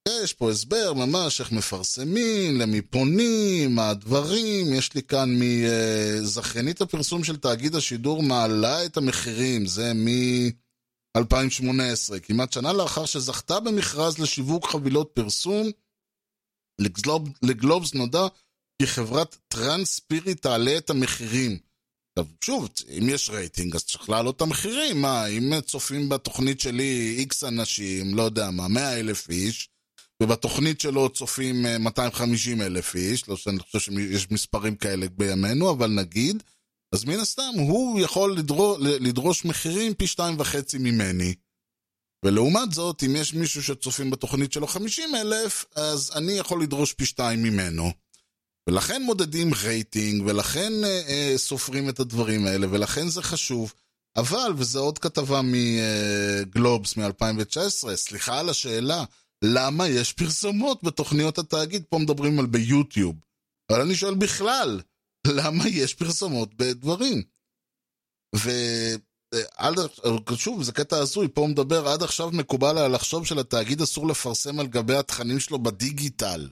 יש פה הסבר ממש איך מפרסמים, למי פונים, מה הדברים, יש לי כאן מזכיינית הפרסום של תאגיד השידור מעלה את המחירים, זה מ-2018, כמעט שנה לאחר שזכתה במכרז לשיווק חבילות פרסום, לגלוב, לגלובס נודע כי חברת טרנספירי תעלה את המחירים. שוב, אם יש רייטינג, אז צריך להעלות את המחירים. מה, אם צופים בתוכנית שלי איקס אנשים, לא יודע מה, 100 אלף איש, ובתוכנית שלו צופים 250 אלף איש, לא שאני חושב שיש מספרים כאלה בימינו, אבל נגיד, אז מן הסתם הוא יכול לדרוש, לדרוש מחירים פי שתיים וחצי ממני. ולעומת זאת, אם יש מישהו שצופים בתוכנית שלו 50 אלף, אז אני יכול לדרוש פי שתיים ממנו. ולכן מודדים רייטינג, ולכן אה, אה, סופרים את הדברים האלה, ולכן זה חשוב. אבל, וזו עוד כתבה מגלובס מ-2019, סליחה על השאלה, למה יש פרסומות בתוכניות התאגיד? פה מדברים על ביוטיוב. אבל אני שואל בכלל, למה יש פרסומות בדברים? ועד, שוב, זה קטע הזוי, פה הוא מדבר, עד עכשיו מקובל היה לחשוב שלתאגיד אסור לפרסם על גבי התכנים שלו בדיגיטל.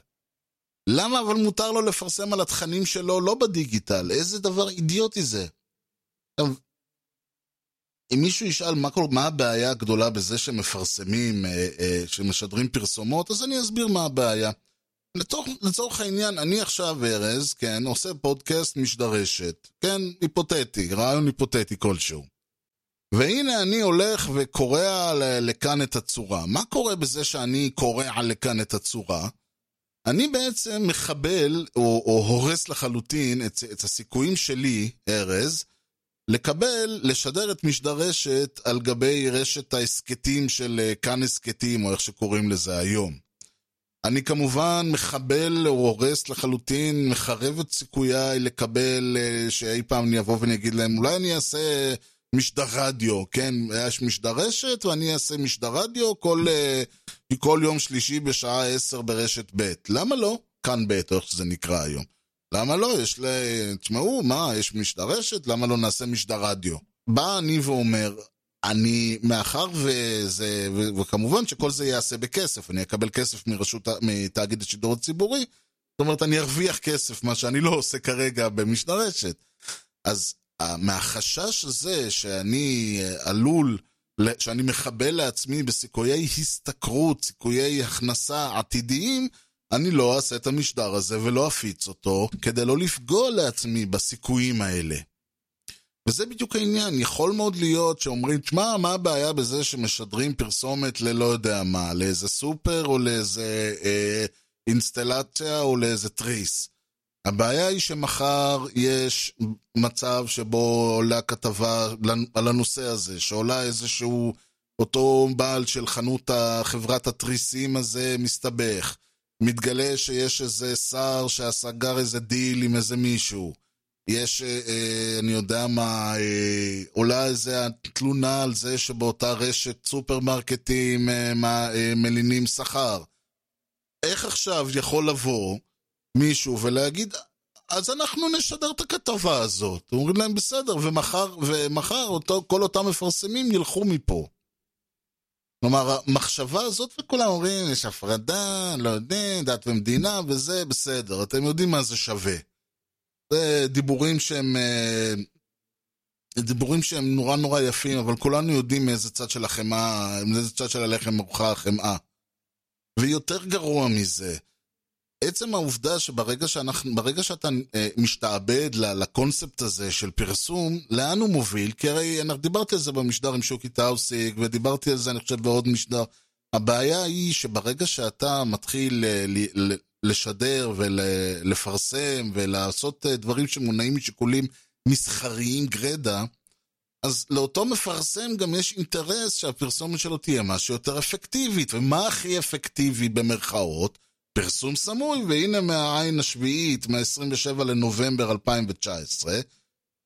למה אבל מותר לו לפרסם על התכנים שלו לא בדיגיטל? איזה דבר אידיוטי זה? אם מישהו ישאל מה, כל, מה הבעיה הגדולה בזה שמפרסמים, אה, אה, שמשדרים פרסומות, אז אני אסביר מה הבעיה. לצורך, לצורך העניין, אני עכשיו, ארז, כן, עושה פודקאסט משדרשת. כן, היפותטי, רעיון היפותטי כלשהו. והנה אני הולך וקורע לכאן את הצורה. מה קורה בזה שאני קורע לכאן את הצורה? אני בעצם מחבל, או, או הורס לחלוטין את, את הסיכויים שלי, ארז, לקבל, לשדר את משדרשת על גבי רשת ההסכתים של אה, כאן הסכתים, או איך שקוראים לזה היום. אני כמובן מחבל או הורס לחלוטין, מחרב את סיכוייי לקבל אה, שאי פעם אני אבוא ואני אגיד להם, אולי אני אעשה משדר רדיו, כן? יש משדר רשת ואני אעשה משדר רדיו כל, אה, כל יום שלישי בשעה עשר ברשת ב'. למה לא? כאן ב', או איך שזה נקרא היום. למה לא? יש ל... תשמעו, מה, יש משדר רשת? למה לא נעשה משדר רדיו? בא אני ואומר, אני, מאחר וזה, ו, וכמובן שכל זה ייעשה בכסף, אני אקבל כסף מרשות, מתאגיד השידור הציבורי, זאת אומרת, אני ארוויח כסף, מה שאני לא עושה כרגע במשדר רשת. אז מהחשש הזה שאני עלול, שאני מחבל לעצמי בסיכויי השתכרות, סיכויי הכנסה עתידיים, אני לא אעשה את המשדר הזה ולא אפיץ אותו, כדי לא לפגוע לעצמי בסיכויים האלה. וזה בדיוק העניין, יכול מאוד להיות שאומרים, תשמע, מה הבעיה בזה שמשדרים פרסומת ללא יודע מה, לאיזה סופר או לאיזה אה, אינסטלציה או לאיזה תריס. הבעיה היא שמחר יש מצב שבו עולה כתבה על הנושא הזה, שעולה איזשהו, אותו בעל של חנות חברת התריסים הזה מסתבך. מתגלה שיש איזה שר שסגר איזה דיל עם איזה מישהו. יש, אה, אה, אני יודע מה, אה, עולה איזה תלונה על זה שבאותה רשת סופרמרקטים אה, אה, מלינים שכר. איך עכשיו יכול לבוא מישהו ולהגיד, אז אנחנו נשדר את הכתבה הזאת. אומרים להם, בסדר, ומחר, ומחר אותו, כל אותם מפרסמים ילכו מפה. כלומר, המחשבה הזאת, וכולם אומרים, יש הפרדה, לא יודע, דת ומדינה, וזה בסדר, אתם יודעים מה זה שווה. זה דיבורים שהם... אה, דיבורים שהם נורא נורא יפים, אבל כולנו יודעים מאיזה צד של החמאה, מאיזה צד של הלחם מרוחה החמאה. ויותר גרוע מזה, עצם העובדה שברגע שאנחנו, ברגע שאתה אה, משתעבד לקונספט הזה של פרסום, לאן הוא מוביל? כי הרי דיברתי על זה במשדר עם שוקי טאוסיק, ודיברתי על זה אני חושב בעוד משדר. הבעיה היא שברגע שאתה מתחיל אה, לשדר ולפרסם ולעשות אה, דברים שמונעים משיקולים מסחריים גרידא, אז לאותו מפרסם גם יש אינטרס שהפרסומת שלו תהיה משהו יותר אפקטיבית. ומה הכי אפקטיבי במרכאות? פרסום סמוי, והנה מהעין השביעית, מה-27 לנובמבר 2019,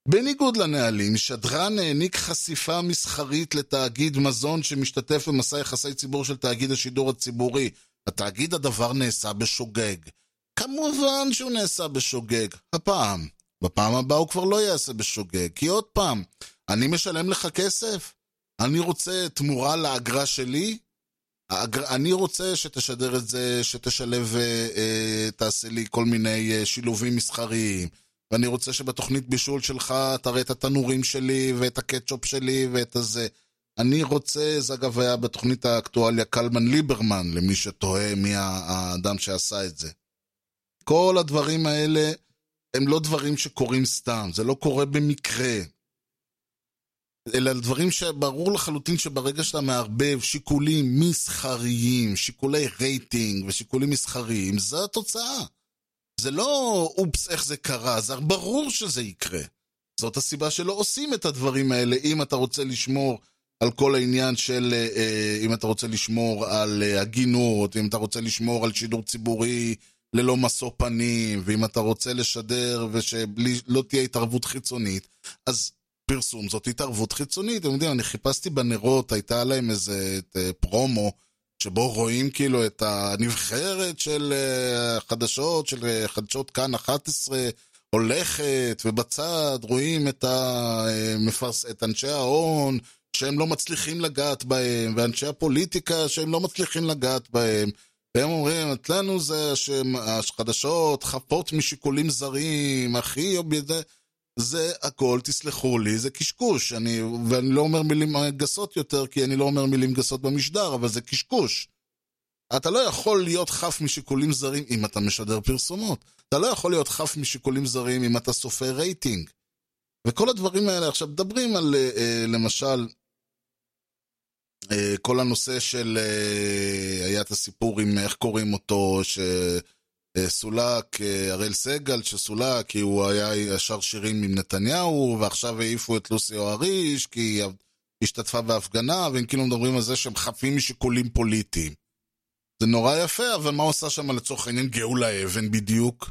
בניגוד לנהלים, שדרן העניק חשיפה מסחרית לתאגיד מזון שמשתתף במסע יחסי ציבור של תאגיד השידור הציבורי. התאגיד הדבר נעשה בשוגג. כמובן שהוא נעשה בשוגג. הפעם. בפעם הבאה הוא כבר לא יעשה בשוגג. כי עוד פעם, אני משלם לך כסף? אני רוצה תמורה לאגרה שלי? אני רוצה שתשדר את זה, שתשלב, אה, אה, תעשה לי כל מיני אה, שילובים מסחריים. ואני רוצה שבתוכנית בישול שלך תראה את התנורים שלי, ואת הקטשופ שלי, ואת הזה. אני רוצה, זה אגב היה בתוכנית האקטואליה קלמן ליברמן, למי שתוהה מי האדם שעשה את זה. כל הדברים האלה הם לא דברים שקורים סתם, זה לא קורה במקרה. אלא דברים שברור לחלוטין שברגע שאתה מערבב שיקולים מסחריים, שיקולי רייטינג ושיקולים מסחריים, זו התוצאה. זה לא אופס איך זה קרה, זה ברור שזה יקרה. זאת הסיבה שלא עושים את הדברים האלה, אם אתה רוצה לשמור על כל העניין של, אה, אם אתה רוצה לשמור על אה, הגינות, אם אתה רוצה לשמור על שידור ציבורי ללא משוא פנים, ואם אתה רוצה לשדר ושלא תהיה התערבות חיצונית, אז פרסום זאת התערבות חיצונית. אתם יודעים, אני חיפשתי בנרות, הייתה להם איזה אה, פרומו, שבו רואים כאילו את הנבחרת של החדשות, של חדשות כאן 11, הולכת, ובצד רואים את, המפרס, את אנשי ההון, שהם לא מצליחים לגעת בהם, ואנשי הפוליטיקה שהם לא מצליחים לגעת בהם. והם אומרים, אצלנו זה החדשות חפות משיקולים זרים, הכי... זה הכל, תסלחו לי, זה קשקוש. אני, ואני לא אומר מילים גסות יותר, כי אני לא אומר מילים גסות במשדר, אבל זה קשקוש. אתה לא יכול להיות חף משיקולים זרים אם אתה משדר פרסומות. אתה לא יכול להיות חף משיקולים זרים אם אתה סופר רייטינג. וכל הדברים האלה, עכשיו מדברים על, אה, למשל, אה, כל הנושא של, אה, היה את הסיפור עם איך קוראים אותו, שסולק, הראל סגל שסולק, כי הוא היה ישר שירים עם נתניהו, ועכשיו העיפו את לוסי אוהריש, כי היא השתתפה בהפגנה, והם כאילו מדברים על זה שהם חפים משיקולים פוליטיים. זה נורא יפה, אבל מה עושה שם לצורך העניין גאולה אבן בדיוק?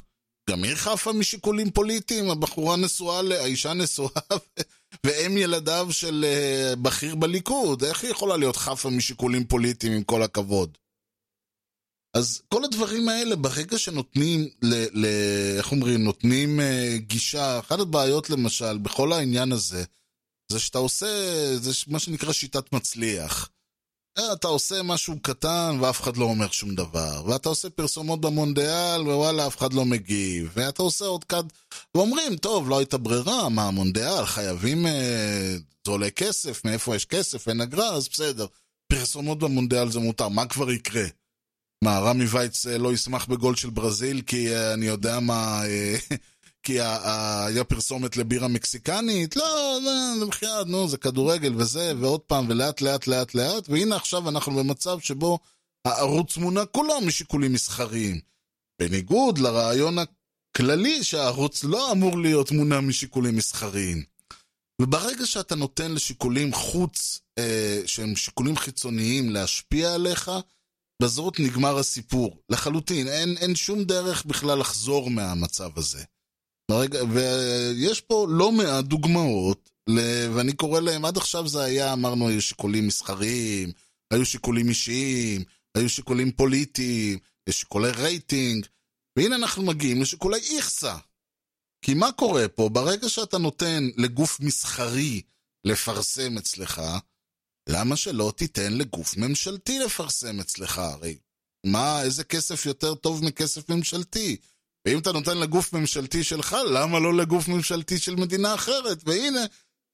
גם היא חפה משיקולים פוליטיים, הבחורה נשואה, האישה נשואה [laughs] ואם ילדיו של uh, בכיר בליכוד, איך היא יכולה להיות חפה משיקולים פוליטיים עם כל הכבוד? אז כל הדברים האלה, ברגע שנותנים, ל, ל, איך אומרים, נותנים uh, גישה, אחת הבעיות למשל, בכל העניין הזה, זה שאתה עושה, זה מה שנקרא שיטת מצליח. אה, אתה עושה משהו קטן ואף אחד לא אומר שום דבר, ואתה עושה פרסומות במונדיאל ווואלה אף אחד לא מגיב, ואתה עושה עוד כד... ואומרים, טוב, לא הייתה ברירה, מה המונדיאל, חייבים, אה, זה עולה כסף, מאיפה יש כסף, אין אגרה, אז בסדר. פרסומות במונדיאל זה מותר, מה כבר יקרה? מה, רמי וייץ אה, לא ישמח בגול של ברזיל כי אה, אני יודע מה... אה, [laughs] כי היה פרסומת לבירה מקסיקנית, לא, לא, בחייאת, נו, זה כדורגל וזה, ועוד פעם, ולאט לאט לאט לאט, והנה עכשיו אנחנו במצב שבו הערוץ מונע כולו משיקולים מסחריים. בניגוד לרעיון הכללי שהערוץ לא אמור להיות מונע משיקולים מסחריים. וברגע שאתה נותן לשיקולים חוץ, אה, שהם שיקולים חיצוניים להשפיע עליך, בזאת נגמר הסיפור. לחלוטין, אין, אין שום דרך בכלל לחזור מהמצב הזה. ברגע, ויש פה לא מעט דוגמאות, ואני קורא להם, עד עכשיו זה היה, אמרנו, היו שיקולים מסחריים, היו שיקולים אישיים, היו שיקולים פוליטיים, יש שיקולי רייטינג, והנה אנחנו מגיעים לשיקולי איכסה. כי מה קורה פה? ברגע שאתה נותן לגוף מסחרי לפרסם אצלך, למה שלא תיתן לגוף ממשלתי לפרסם אצלך? הרי מה, איזה כסף יותר טוב מכסף ממשלתי? ואם אתה נותן לגוף ממשלתי שלך, למה לא לגוף ממשלתי של מדינה אחרת? והנה,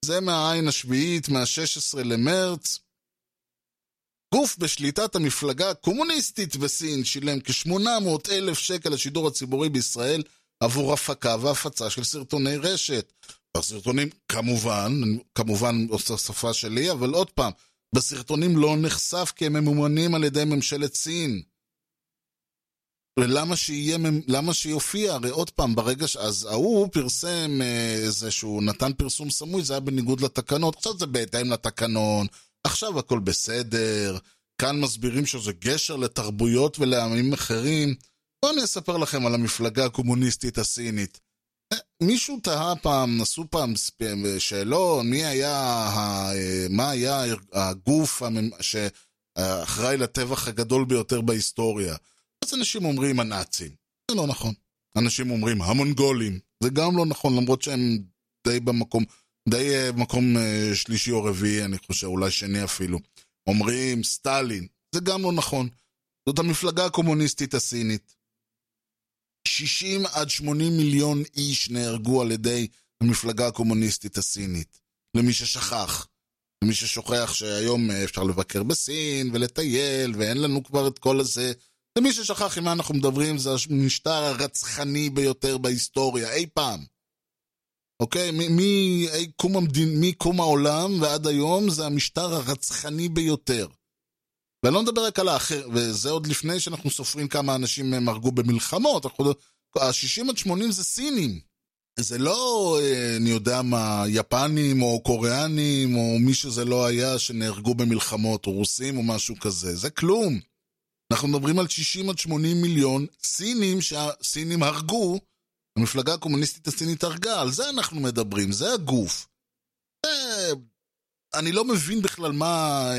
זה מהעין השביעית, מה-16 למרץ. גוף בשליטת המפלגה הקומוניסטית בסין שילם כ-800 אלף שקל לשידור הציבורי בישראל עבור הפקה והפצה של סרטוני רשת. הסרטונים, כמובן, כמובן שפה שלי, אבל עוד פעם, בסרטונים לא נחשף כי הם ממומנים על ידי ממשלת סין. ולמה שיהיה, למה שיופיע? הרי עוד פעם, ברגע ש... אז ההוא פרסם איזה אה, שהוא נתן פרסום סמוי, זה היה בניגוד לתקנות, עכשיו זה בהתאם לתקנון, עכשיו הכל בסדר, כאן מסבירים שזה גשר לתרבויות ולעמים אחרים. בואו אני אספר לכם על המפלגה הקומוניסטית הסינית. אה, מישהו תהה פעם, נסו פעם שאלון, מי היה, אה, מה היה הגוף שאחראי לטבח הגדול ביותר בהיסטוריה? אז אנשים אומרים הנאצים. זה לא נכון. אנשים אומרים המונגולים. זה גם לא נכון, למרות שהם די במקום, די אה, במקום שלישי או רביעי, אני חושב, אולי שני אפילו. אומרים סטלין. זה גם לא נכון. זאת המפלגה הקומוניסטית הסינית. 60 עד 80 מיליון איש נהרגו על ידי המפלגה הקומוניסטית הסינית. למי ששכח. למי ששוכח שהיום אפשר לבקר בסין ולטייל, ואין לנו כבר את כל הזה. למי ששכח עם מה אנחנו מדברים, זה המשטר הרצחני ביותר בהיסטוריה, אי פעם. אוקיי? מקום המדין, מקום העולם ועד היום זה המשטר הרצחני ביותר. ואני לא מדבר רק על האחר, וזה עוד לפני שאנחנו סופרים כמה אנשים הם הרגו במלחמות. ה-60 עד 80 זה סינים. זה לא, אה, אני יודע מה, יפנים או קוריאנים או מי שזה לא היה שנהרגו במלחמות, או רוסים או משהו כזה, זה כלום. אנחנו מדברים על 60 עד 80 מיליון סינים שהסינים הרגו, המפלגה הקומוניסטית הסינית הרגה, על זה אנחנו מדברים, זה הגוף. אני לא מבין בכלל מה,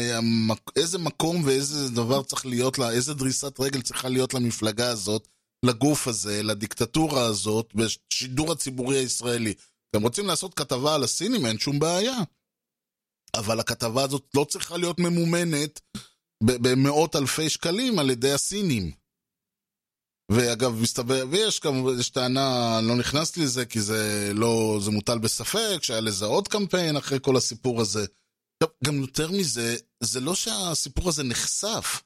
איזה מקום ואיזה דבר צריך להיות לה, איזה דריסת רגל צריכה להיות למפלגה הזאת, לגוף הזה, לדיקטטורה הזאת, בשידור הציבורי הישראלי. אתם רוצים לעשות כתבה על הסינים, אין שום בעיה. אבל הכתבה הזאת לא צריכה להיות ממומנת במאות אלפי שקלים על ידי הסינים. ואגב, מסתבר, ויש כמובן, יש טענה, לא נכנסתי לזה כי זה לא, זה מוטל בספק, שהיה לזה עוד קמפיין אחרי כל הסיפור הזה. עכשיו, גם יותר מזה, זה לא שהסיפור הזה נחשף.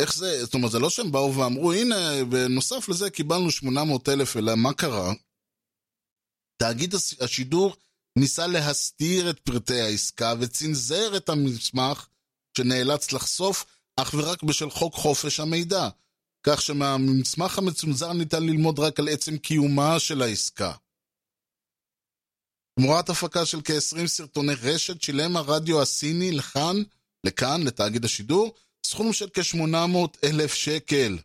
איך זה, זאת אומרת, זה לא שהם באו ואמרו, הנה, בנוסף לזה קיבלנו 800 אלף, אלא מה קרה? תאגיד השידור ניסה להסתיר את פרטי העסקה וצנזר את המסמך שנאלץ לחשוף אך ורק בשל חוק חופש המידע, כך שמהמסמך המצונזר ניתן ללמוד רק על עצם קיומה של העסקה. תמורת הפקה של כ-20 סרטוני רשת שילם הרדיו הסיני לכאן, לכאן, לתאגיד השידור, סכום של כ-800 אלף שקל.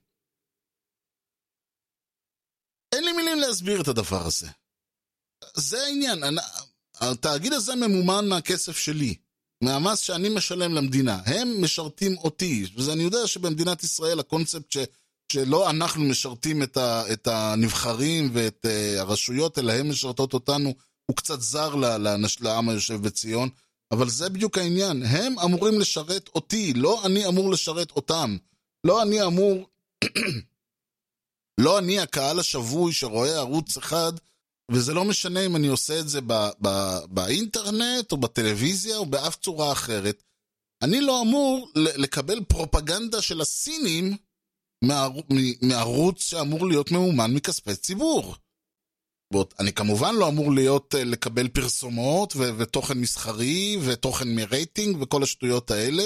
אין לי מילים להסביר את הדבר הזה. זה העניין, התאגיד הזה ממומן מהכסף שלי. מהמס שאני משלם למדינה. הם משרתים אותי, ואני יודע שבמדינת ישראל הקונספט שלא אנחנו משרתים את, ה, את הנבחרים ואת uh, הרשויות, אלא הם משרתות אותנו, הוא קצת זר לאנש, לעם היושב בציון, אבל זה בדיוק העניין. הם אמורים לשרת אותי, לא אני אמור לשרת אותם. לא אני אמור... לא אני הקהל השבוי שרואה ערוץ אחד וזה לא משנה אם אני עושה את זה ב- ב- באינטרנט, או בטלוויזיה, או באף צורה אחרת. אני לא אמור לקבל פרופגנדה של הסינים. מערוץ שאמור להיות ממומן מכספי ציבור. אני כמובן לא אמור להיות, אה, לקבל פרסומות ו- ותוכן מסחרי ותוכן מרייטינג וכל השטויות האלה,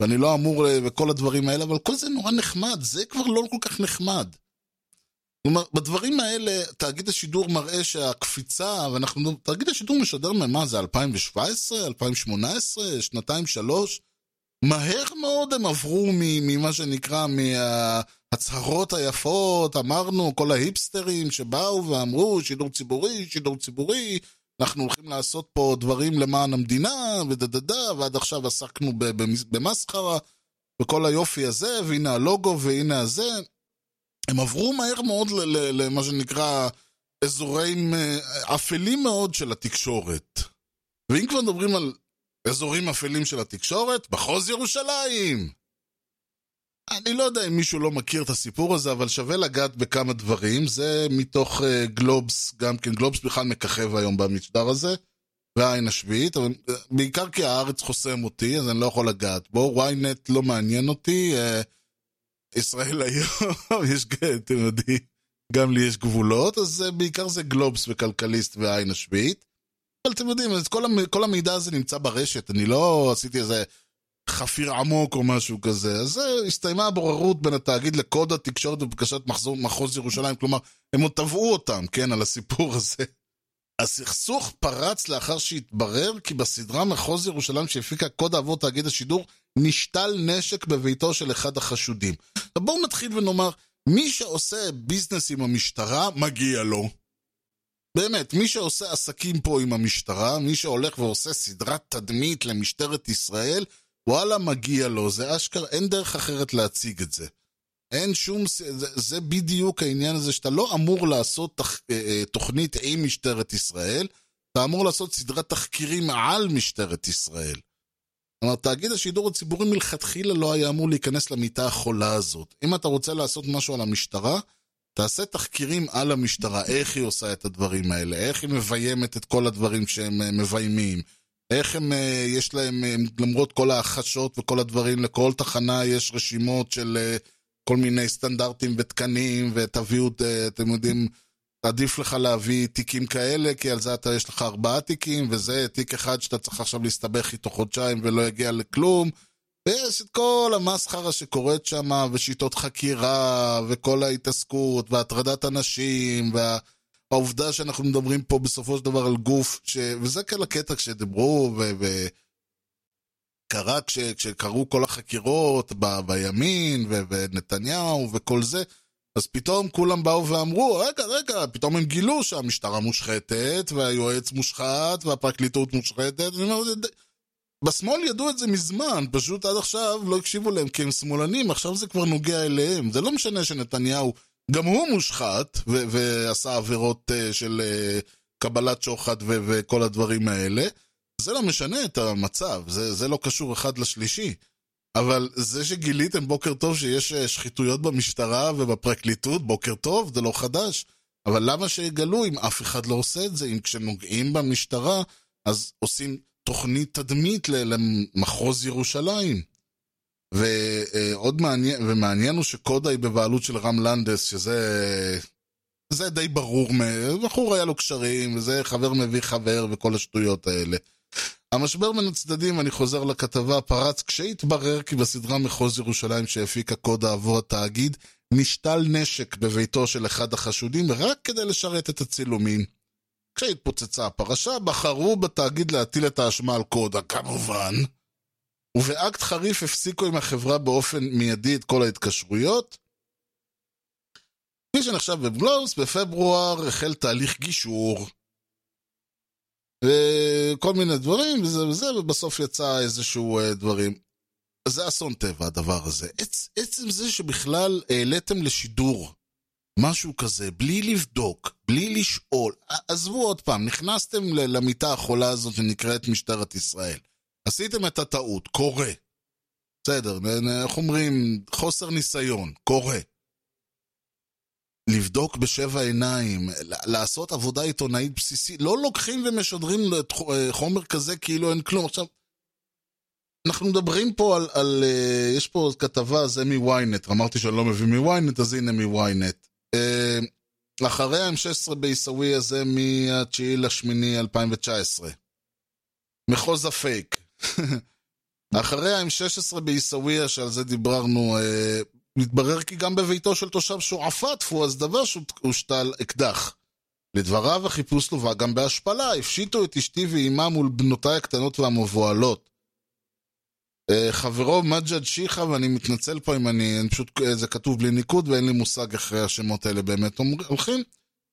ואני לא אמור, אה, וכל הדברים האלה, אבל כל זה נורא נחמד, זה כבר לא כל כך נחמד. כלומר, בדברים האלה, תאגיד השידור מראה שהקפיצה, ואנחנו, תאגיד השידור משדר ממה זה, 2017, 2018, שנתיים, שלוש? מהר מאוד הם עברו ממה שנקרא, מההצהרות היפות, אמרנו, כל ההיפסטרים שבאו ואמרו, שידור ציבורי, שידור ציבורי, אנחנו הולכים לעשות פה דברים למען המדינה, ודה דה דה, ועד עכשיו עסקנו במסחרה, וכל היופי הזה, והנה הלוגו, והנה הזה. הם עברו מהר מאוד למה שנקרא אזורים אה, אפלים מאוד של התקשורת. ואם כבר מדברים על אזורים אפלים של התקשורת, מחוז ירושלים. אני לא יודע אם מישהו לא מכיר את הסיפור הזה, אבל שווה לגעת בכמה דברים. זה מתוך uh, גלובס, גם כן, גלובס בכלל מככב היום במשדר הזה, והעין השביעית, אבל uh, בעיקר כי הארץ חוסם אותי, אז אני לא יכול לגעת בו. ynet לא מעניין אותי. Uh, ישראל היום, [laughs] יש, אתם יודעים, גם לי יש גבולות, אז בעיקר זה גלובס וכלכליסט והעין השביעית. אבל אתם יודעים, אז כל, המ, כל המידע הזה נמצא ברשת, אני לא עשיתי איזה חפיר עמוק או משהו כזה. אז זה, הסתיימה הבוררות בין התאגיד לקוד התקשורת ובקשת מחזור, מחוז ירושלים, כלומר, הם עוד תבעו אותם, כן, על הסיפור הזה. הסכסוך פרץ לאחר שהתברר כי בסדרה מחוז ירושלים שהפיקה קוד עבור תאגיד השידור, נשתל נשק בביתו של אחד החשודים. בואו נתחיל ונאמר, מי שעושה ביזנס עם המשטרה, מגיע לו. באמת, מי שעושה עסקים פה עם המשטרה, מי שהולך ועושה סדרת תדמית למשטרת ישראל, וואלה, מגיע לו. זה אשכרה, אין דרך אחרת להציג את זה. אין שום, זה, זה בדיוק העניין הזה שאתה לא אמור לעשות תח, אה, אה, תוכנית עם משטרת ישראל, אתה אמור לעשות סדרת תחקירים על משטרת ישראל. כלומר, תאגיד השידור הציבורי מלכתחילה לא היה אמור להיכנס למיטה החולה הזאת. אם אתה רוצה לעשות משהו על המשטרה, תעשה תחקירים על המשטרה, איך היא עושה את הדברים האלה, איך היא מביימת את כל הדברים שהם אה, מביימים, איך הם, יש להם, למרות כל ההכחשות וכל הדברים, לכל תחנה יש רשימות של כל מיני סטנדרטים ותקנים, ותביאו, אתם יודעים, עדיף לך להביא תיקים כאלה, כי על זה אתה, יש לך ארבעה תיקים, וזה תיק אחד שאתה צריך עכשיו להסתבך איתו חודשיים ולא יגיע לכלום. ויש את כל המסחרה שקורית שם, ושיטות חקירה, וכל ההתעסקות, והטרדת אנשים, וה... העובדה שאנחנו מדברים פה בסופו של דבר על גוף, ש... וזה כאלה קטע כשדיברו ו... ו... קרה כש... כשקרו כל החקירות ב... בימין ו... ונתניהו וכל זה, אז פתאום כולם באו ואמרו, רגע, רגע, פתאום הם גילו שהמשטרה מושחתת, והיועץ מושחת, והפרקליטות מושחתת, אני אומר, בשמאל ידעו את זה מזמן, פשוט עד עכשיו לא הקשיבו להם כי הם שמאלנים, עכשיו זה כבר נוגע אליהם. זה לא משנה שנתניהו, גם הוא מושחת, ו- ועשה עבירות uh, של uh, קבלת שוחד ו- וכל הדברים האלה. זה לא משנה את המצב, זה, זה לא קשור אחד לשלישי. אבל זה שגיליתם בוקר טוב שיש uh, שחיתויות במשטרה ובפרקליטות, בוקר טוב, זה לא חדש. אבל למה שיגלו אם אף אחד לא עושה את זה? אם כשנוגעים במשטרה, אז עושים תוכנית תדמית למחוז ירושלים. ועוד מעניין, ומעניין הוא שקודה היא בבעלות של רם לנדס, שזה זה די ברור, בחור היה לו קשרים, וזה חבר מביא חבר וכל השטויות האלה. המשבר בין הצדדים, אני חוזר לכתבה, פרץ כשהתברר כי בסדרה מחוז ירושלים שהפיקה קודה עבור התאגיד, נשתל נשק בביתו של אחד החשודים רק כדי לשרת את הצילומים. כשהתפוצצה הפרשה, בחרו בתאגיד להטיל את האשמה על קודה, כמובן. ובאקט חריף הפסיקו עם החברה באופן מיידי את כל ההתקשרויות. כפי שנחשב בבלוס, בפברואר החל תהליך גישור. וכל מיני דברים, וזה וזה, ובסוף יצא איזשהו uh, דברים. זה אסון טבע, הדבר הזה. עצ, עצם זה שבכלל העליתם לשידור משהו כזה, בלי לבדוק, בלי לשאול. עזבו עוד פעם, נכנסתם למיטה החולה הזאת שנקראת משטרת ישראל. עשיתם את הטעות, קורה. בסדר, איך אומרים? חוסר ניסיון, קורה. לבדוק בשבע עיניים, לעשות עבודה עיתונאית בסיסית, לא לוקחים ומשדרים חומר כזה כאילו אין כלום. עכשיו, אנחנו מדברים פה על, על יש פה כתבה, זה מוויינט, אמרתי שאני לא מבין מוויינט, אז הנה מוויינט. אה, אחרי ה-M16 בעיסאוויה זה מ-9 לשמיני 2019. מחוז הפייק. [laughs] אחרי ה-M16 בעיסאוויה, שעל זה דיברנו, אה, מתברר כי גם בביתו של תושב שועפאט פואז דבר שהושתל אקדח. לדבריו החיפוש לווה גם בהשפלה, הפשיטו את אשתי ואימה מול בנותיי הקטנות והמבוהלות. אה, חברו מג'ד שיחה, ואני מתנצל פה אם אני, אני פשוט, אה, זה כתוב בלי ניקוד ואין לי מושג אחרי השמות האלה באמת הולכים.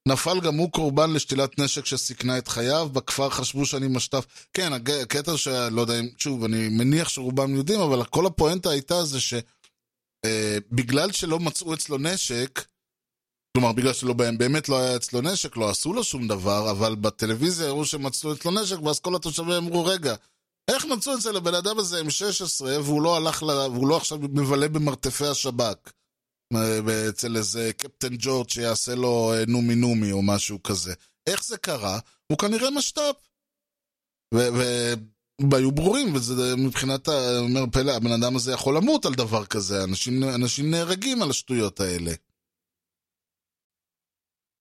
נפל גם הוא קורבן לשתילת נשק שסיכנה את חייו, בכפר חשבו שאני משת"פ. כן, הקטע שלא יודע אם, שוב, אני מניח שרובם יודעים, אבל כל הפואנטה הייתה זה שבגלל אה, שלא מצאו אצלו נשק, כלומר, בגלל שלא באמת לא היה אצלו נשק, לא עשו לו שום דבר, אבל בטלוויזיה הראו שמצאו אצלו נשק, ואז כל התושבים אמרו, רגע, איך מצאו אצל הבן אדם הזה M16 והוא לא הלך, ל... והוא לא עכשיו מבלה במרתפי השב"כ? אצל איזה קפטן ג'ורג' שיעשה לו אה, נומי נומי או משהו כזה. איך זה קרה? הוא כנראה משת"פ. והיו ברורים, וזה מבחינת, אומר פלא, הבן אדם הזה יכול למות על דבר כזה, אנשים, אנשים נהרגים על השטויות האלה.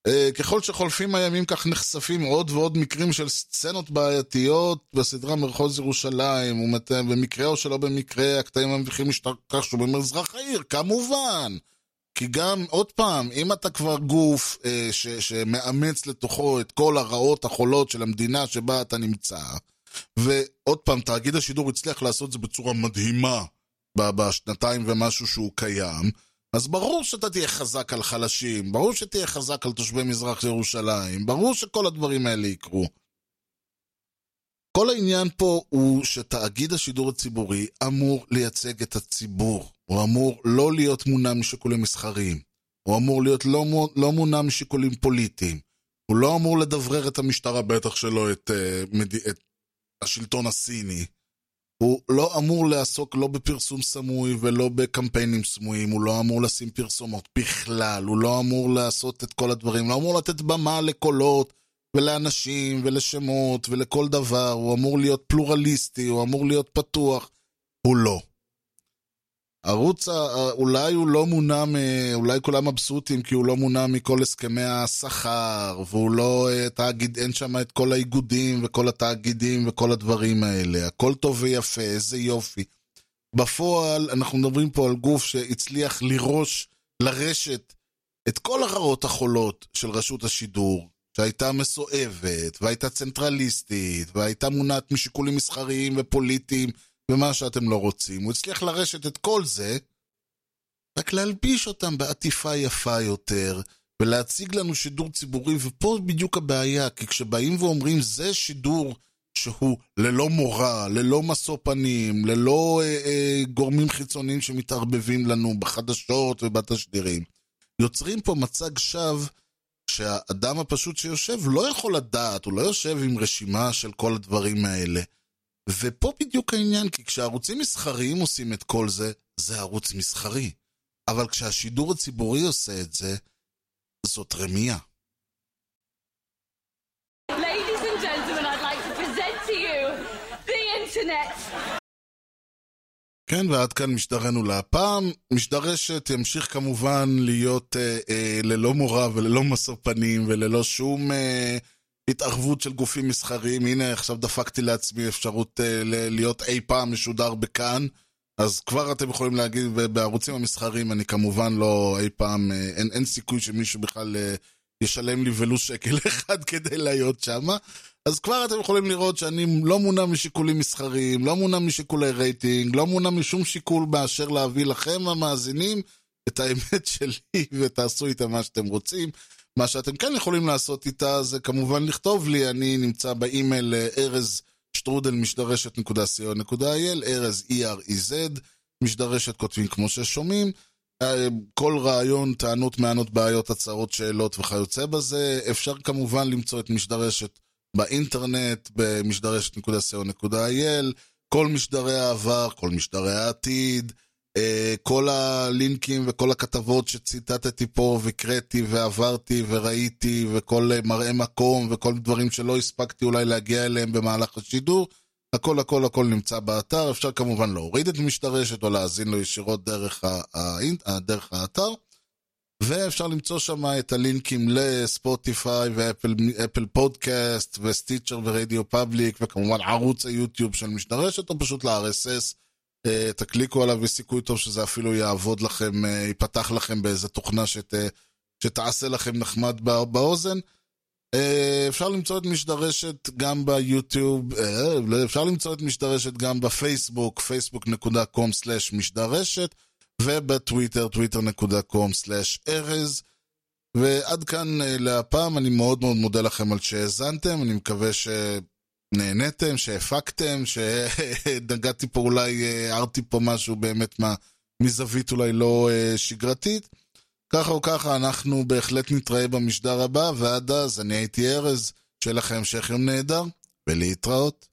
אה, ככל שחולפים הימים כך נחשפים עוד ועוד מקרים של סצנות בעייתיות בסדרה מרחוז ירושלים, ובמקרה או שלא במקרה, הקטעים המביכים משתרחשו במזרח העיר, כמובן. כי גם, עוד פעם, אם אתה כבר גוף אה, ש, שמאמץ לתוכו את כל הרעות החולות של המדינה שבה אתה נמצא, ועוד פעם, תאגיד השידור הצליח לעשות את זה בצורה מדהימה בשנתיים ומשהו שהוא קיים, אז ברור שאתה תהיה חזק על חלשים, ברור שתהיה חזק על תושבי מזרח ירושלים, ברור שכל הדברים האלה יקרו. כל העניין פה הוא שתאגיד השידור הציבורי אמור לייצג את הציבור. הוא אמור לא להיות מונע משיקולים מסחריים. הוא אמור להיות לא, לא מונע משיקולים פוליטיים. הוא לא אמור לדברר את המשטרה, בטח שלא את, uh, את השלטון הסיני. הוא לא אמור לעסוק לא בפרסום סמוי ולא בקמפיינים סמויים, הוא לא אמור לשים פרסומות בכלל, הוא לא אמור לעשות את כל הדברים, לא אמור לתת במה לקולות ולאנשים ולשמות ולכל דבר, הוא אמור להיות פלורליסטי, הוא אמור להיות פתוח, הוא לא. ערוץ, אולי הוא לא מונע, אולי כולם מבסוטים כי הוא לא מונע מכל הסכמי השכר, והוא לא, אה, תאגיד, אין שם את כל האיגודים וכל התאגידים וכל הדברים האלה. הכל טוב ויפה, איזה יופי. בפועל, אנחנו מדברים פה על גוף שהצליח לראש לרשת את כל הרעות החולות של רשות השידור. שהייתה מסואבת, והייתה צנטרליסטית, והייתה מונעת משיקולים מסחריים ופוליטיים, ומה שאתם לא רוצים. הוא הצליח לרשת את כל זה, רק להלביש אותם בעטיפה יפה יותר, ולהציג לנו שידור ציבורי, ופה בדיוק הבעיה, כי כשבאים ואומרים זה שידור שהוא ללא מורא, ללא משוא פנים, ללא אה, אה, גורמים חיצוניים שמתערבבים לנו בחדשות ובתשדירים, יוצרים פה מצג שווא שהאדם הפשוט שיושב לא יכול לדעת, הוא לא יושב עם רשימה של כל הדברים האלה. ופה בדיוק העניין, כי כשערוצים מסחריים עושים את כל זה, זה ערוץ מסחרי. אבל כשהשידור הציבורי עושה את זה, זאת רמייה. כן, ועד כאן משדרנו להפעם. משדר רשת ימשיך כמובן להיות אה, אה, ללא מורא וללא משוא פנים וללא שום אה, התערבות של גופים מסחריים. הנה, עכשיו דפקתי לעצמי אפשרות ל- להיות אי פעם משודר בכאן. אז כבר אתם יכולים להגיד, בערוצים המסחריים אני כמובן לא אי פעם, אה, אין, אין סיכוי שמישהו בכלל אה, ישלם לי ולו שקל [laughs] אחד כדי להיות שמה. אז כבר אתם יכולים לראות שאני לא מונע משיקולים מסחריים, לא מונע משיקולי רייטינג, לא מונע משום שיקול באשר להביא לכם המאזינים את האמת שלי [laughs] ותעשו איתה מה שאתם רוצים. מה שאתם כן יכולים לעשות איתה זה כמובן לכתוב לי, אני נמצא באימייל אה, ארז שטרודל משדרשת.co.il, ארז E-R-E-Z, משדרשת כותבים כמו ששומעים. אה, כל רעיון, טענות, מענות, בעיות, הצעות, שאלות וכיוצא בזה. אפשר כמובן למצוא את משדרשת באינטרנט, במשדרשת.co.il, כל משדרי העבר, כל משדרי העתיד, כל הלינקים וכל הכתבות שציטטתי פה והקראתי ועברתי וראיתי וכל אה, מראה מקום וכל דברים שלא הספקתי אולי להגיע אליהם במהלך השידור, הכל הכל הכל נמצא באתר, אפשר כמובן להוריד את משדרשת או להאזין לו ישירות דרך, ה- דרך האתר. ואפשר למצוא שם את הלינקים לספוטיפיי ואפל פודקאסט וסטיצ'ר ורדיו פאבליק וכמובן ערוץ היוטיוב של משדרשת או פשוט ל-RSS. אה, תקליקו עליו וסיכוי טוב שזה אפילו יעבוד לכם, אה, ייפתח לכם באיזה תוכנה שת, שתעשה לכם נחמד בא, באוזן. אה, אפשר למצוא את משדרשת גם ביוטיוב, אפשר למצוא את משדרשת גם בפייסבוק, facebook.com/משדרשת. ובטוויטר, twitter.com/ארז. ועד כאן להפעם, אני מאוד מאוד מודה לכם על שהאזנתם, אני מקווה שנהניתם, שהפקתם, שנגעתי פה אולי, הערתי פה משהו באמת מה, מזווית אולי לא uh, שגרתית. ככה או ככה, אנחנו בהחלט נתראה במשדר הבא, ועד אז אני הייתי ארז, שיהיה לכם המשך יום נהדר, ולהתראות.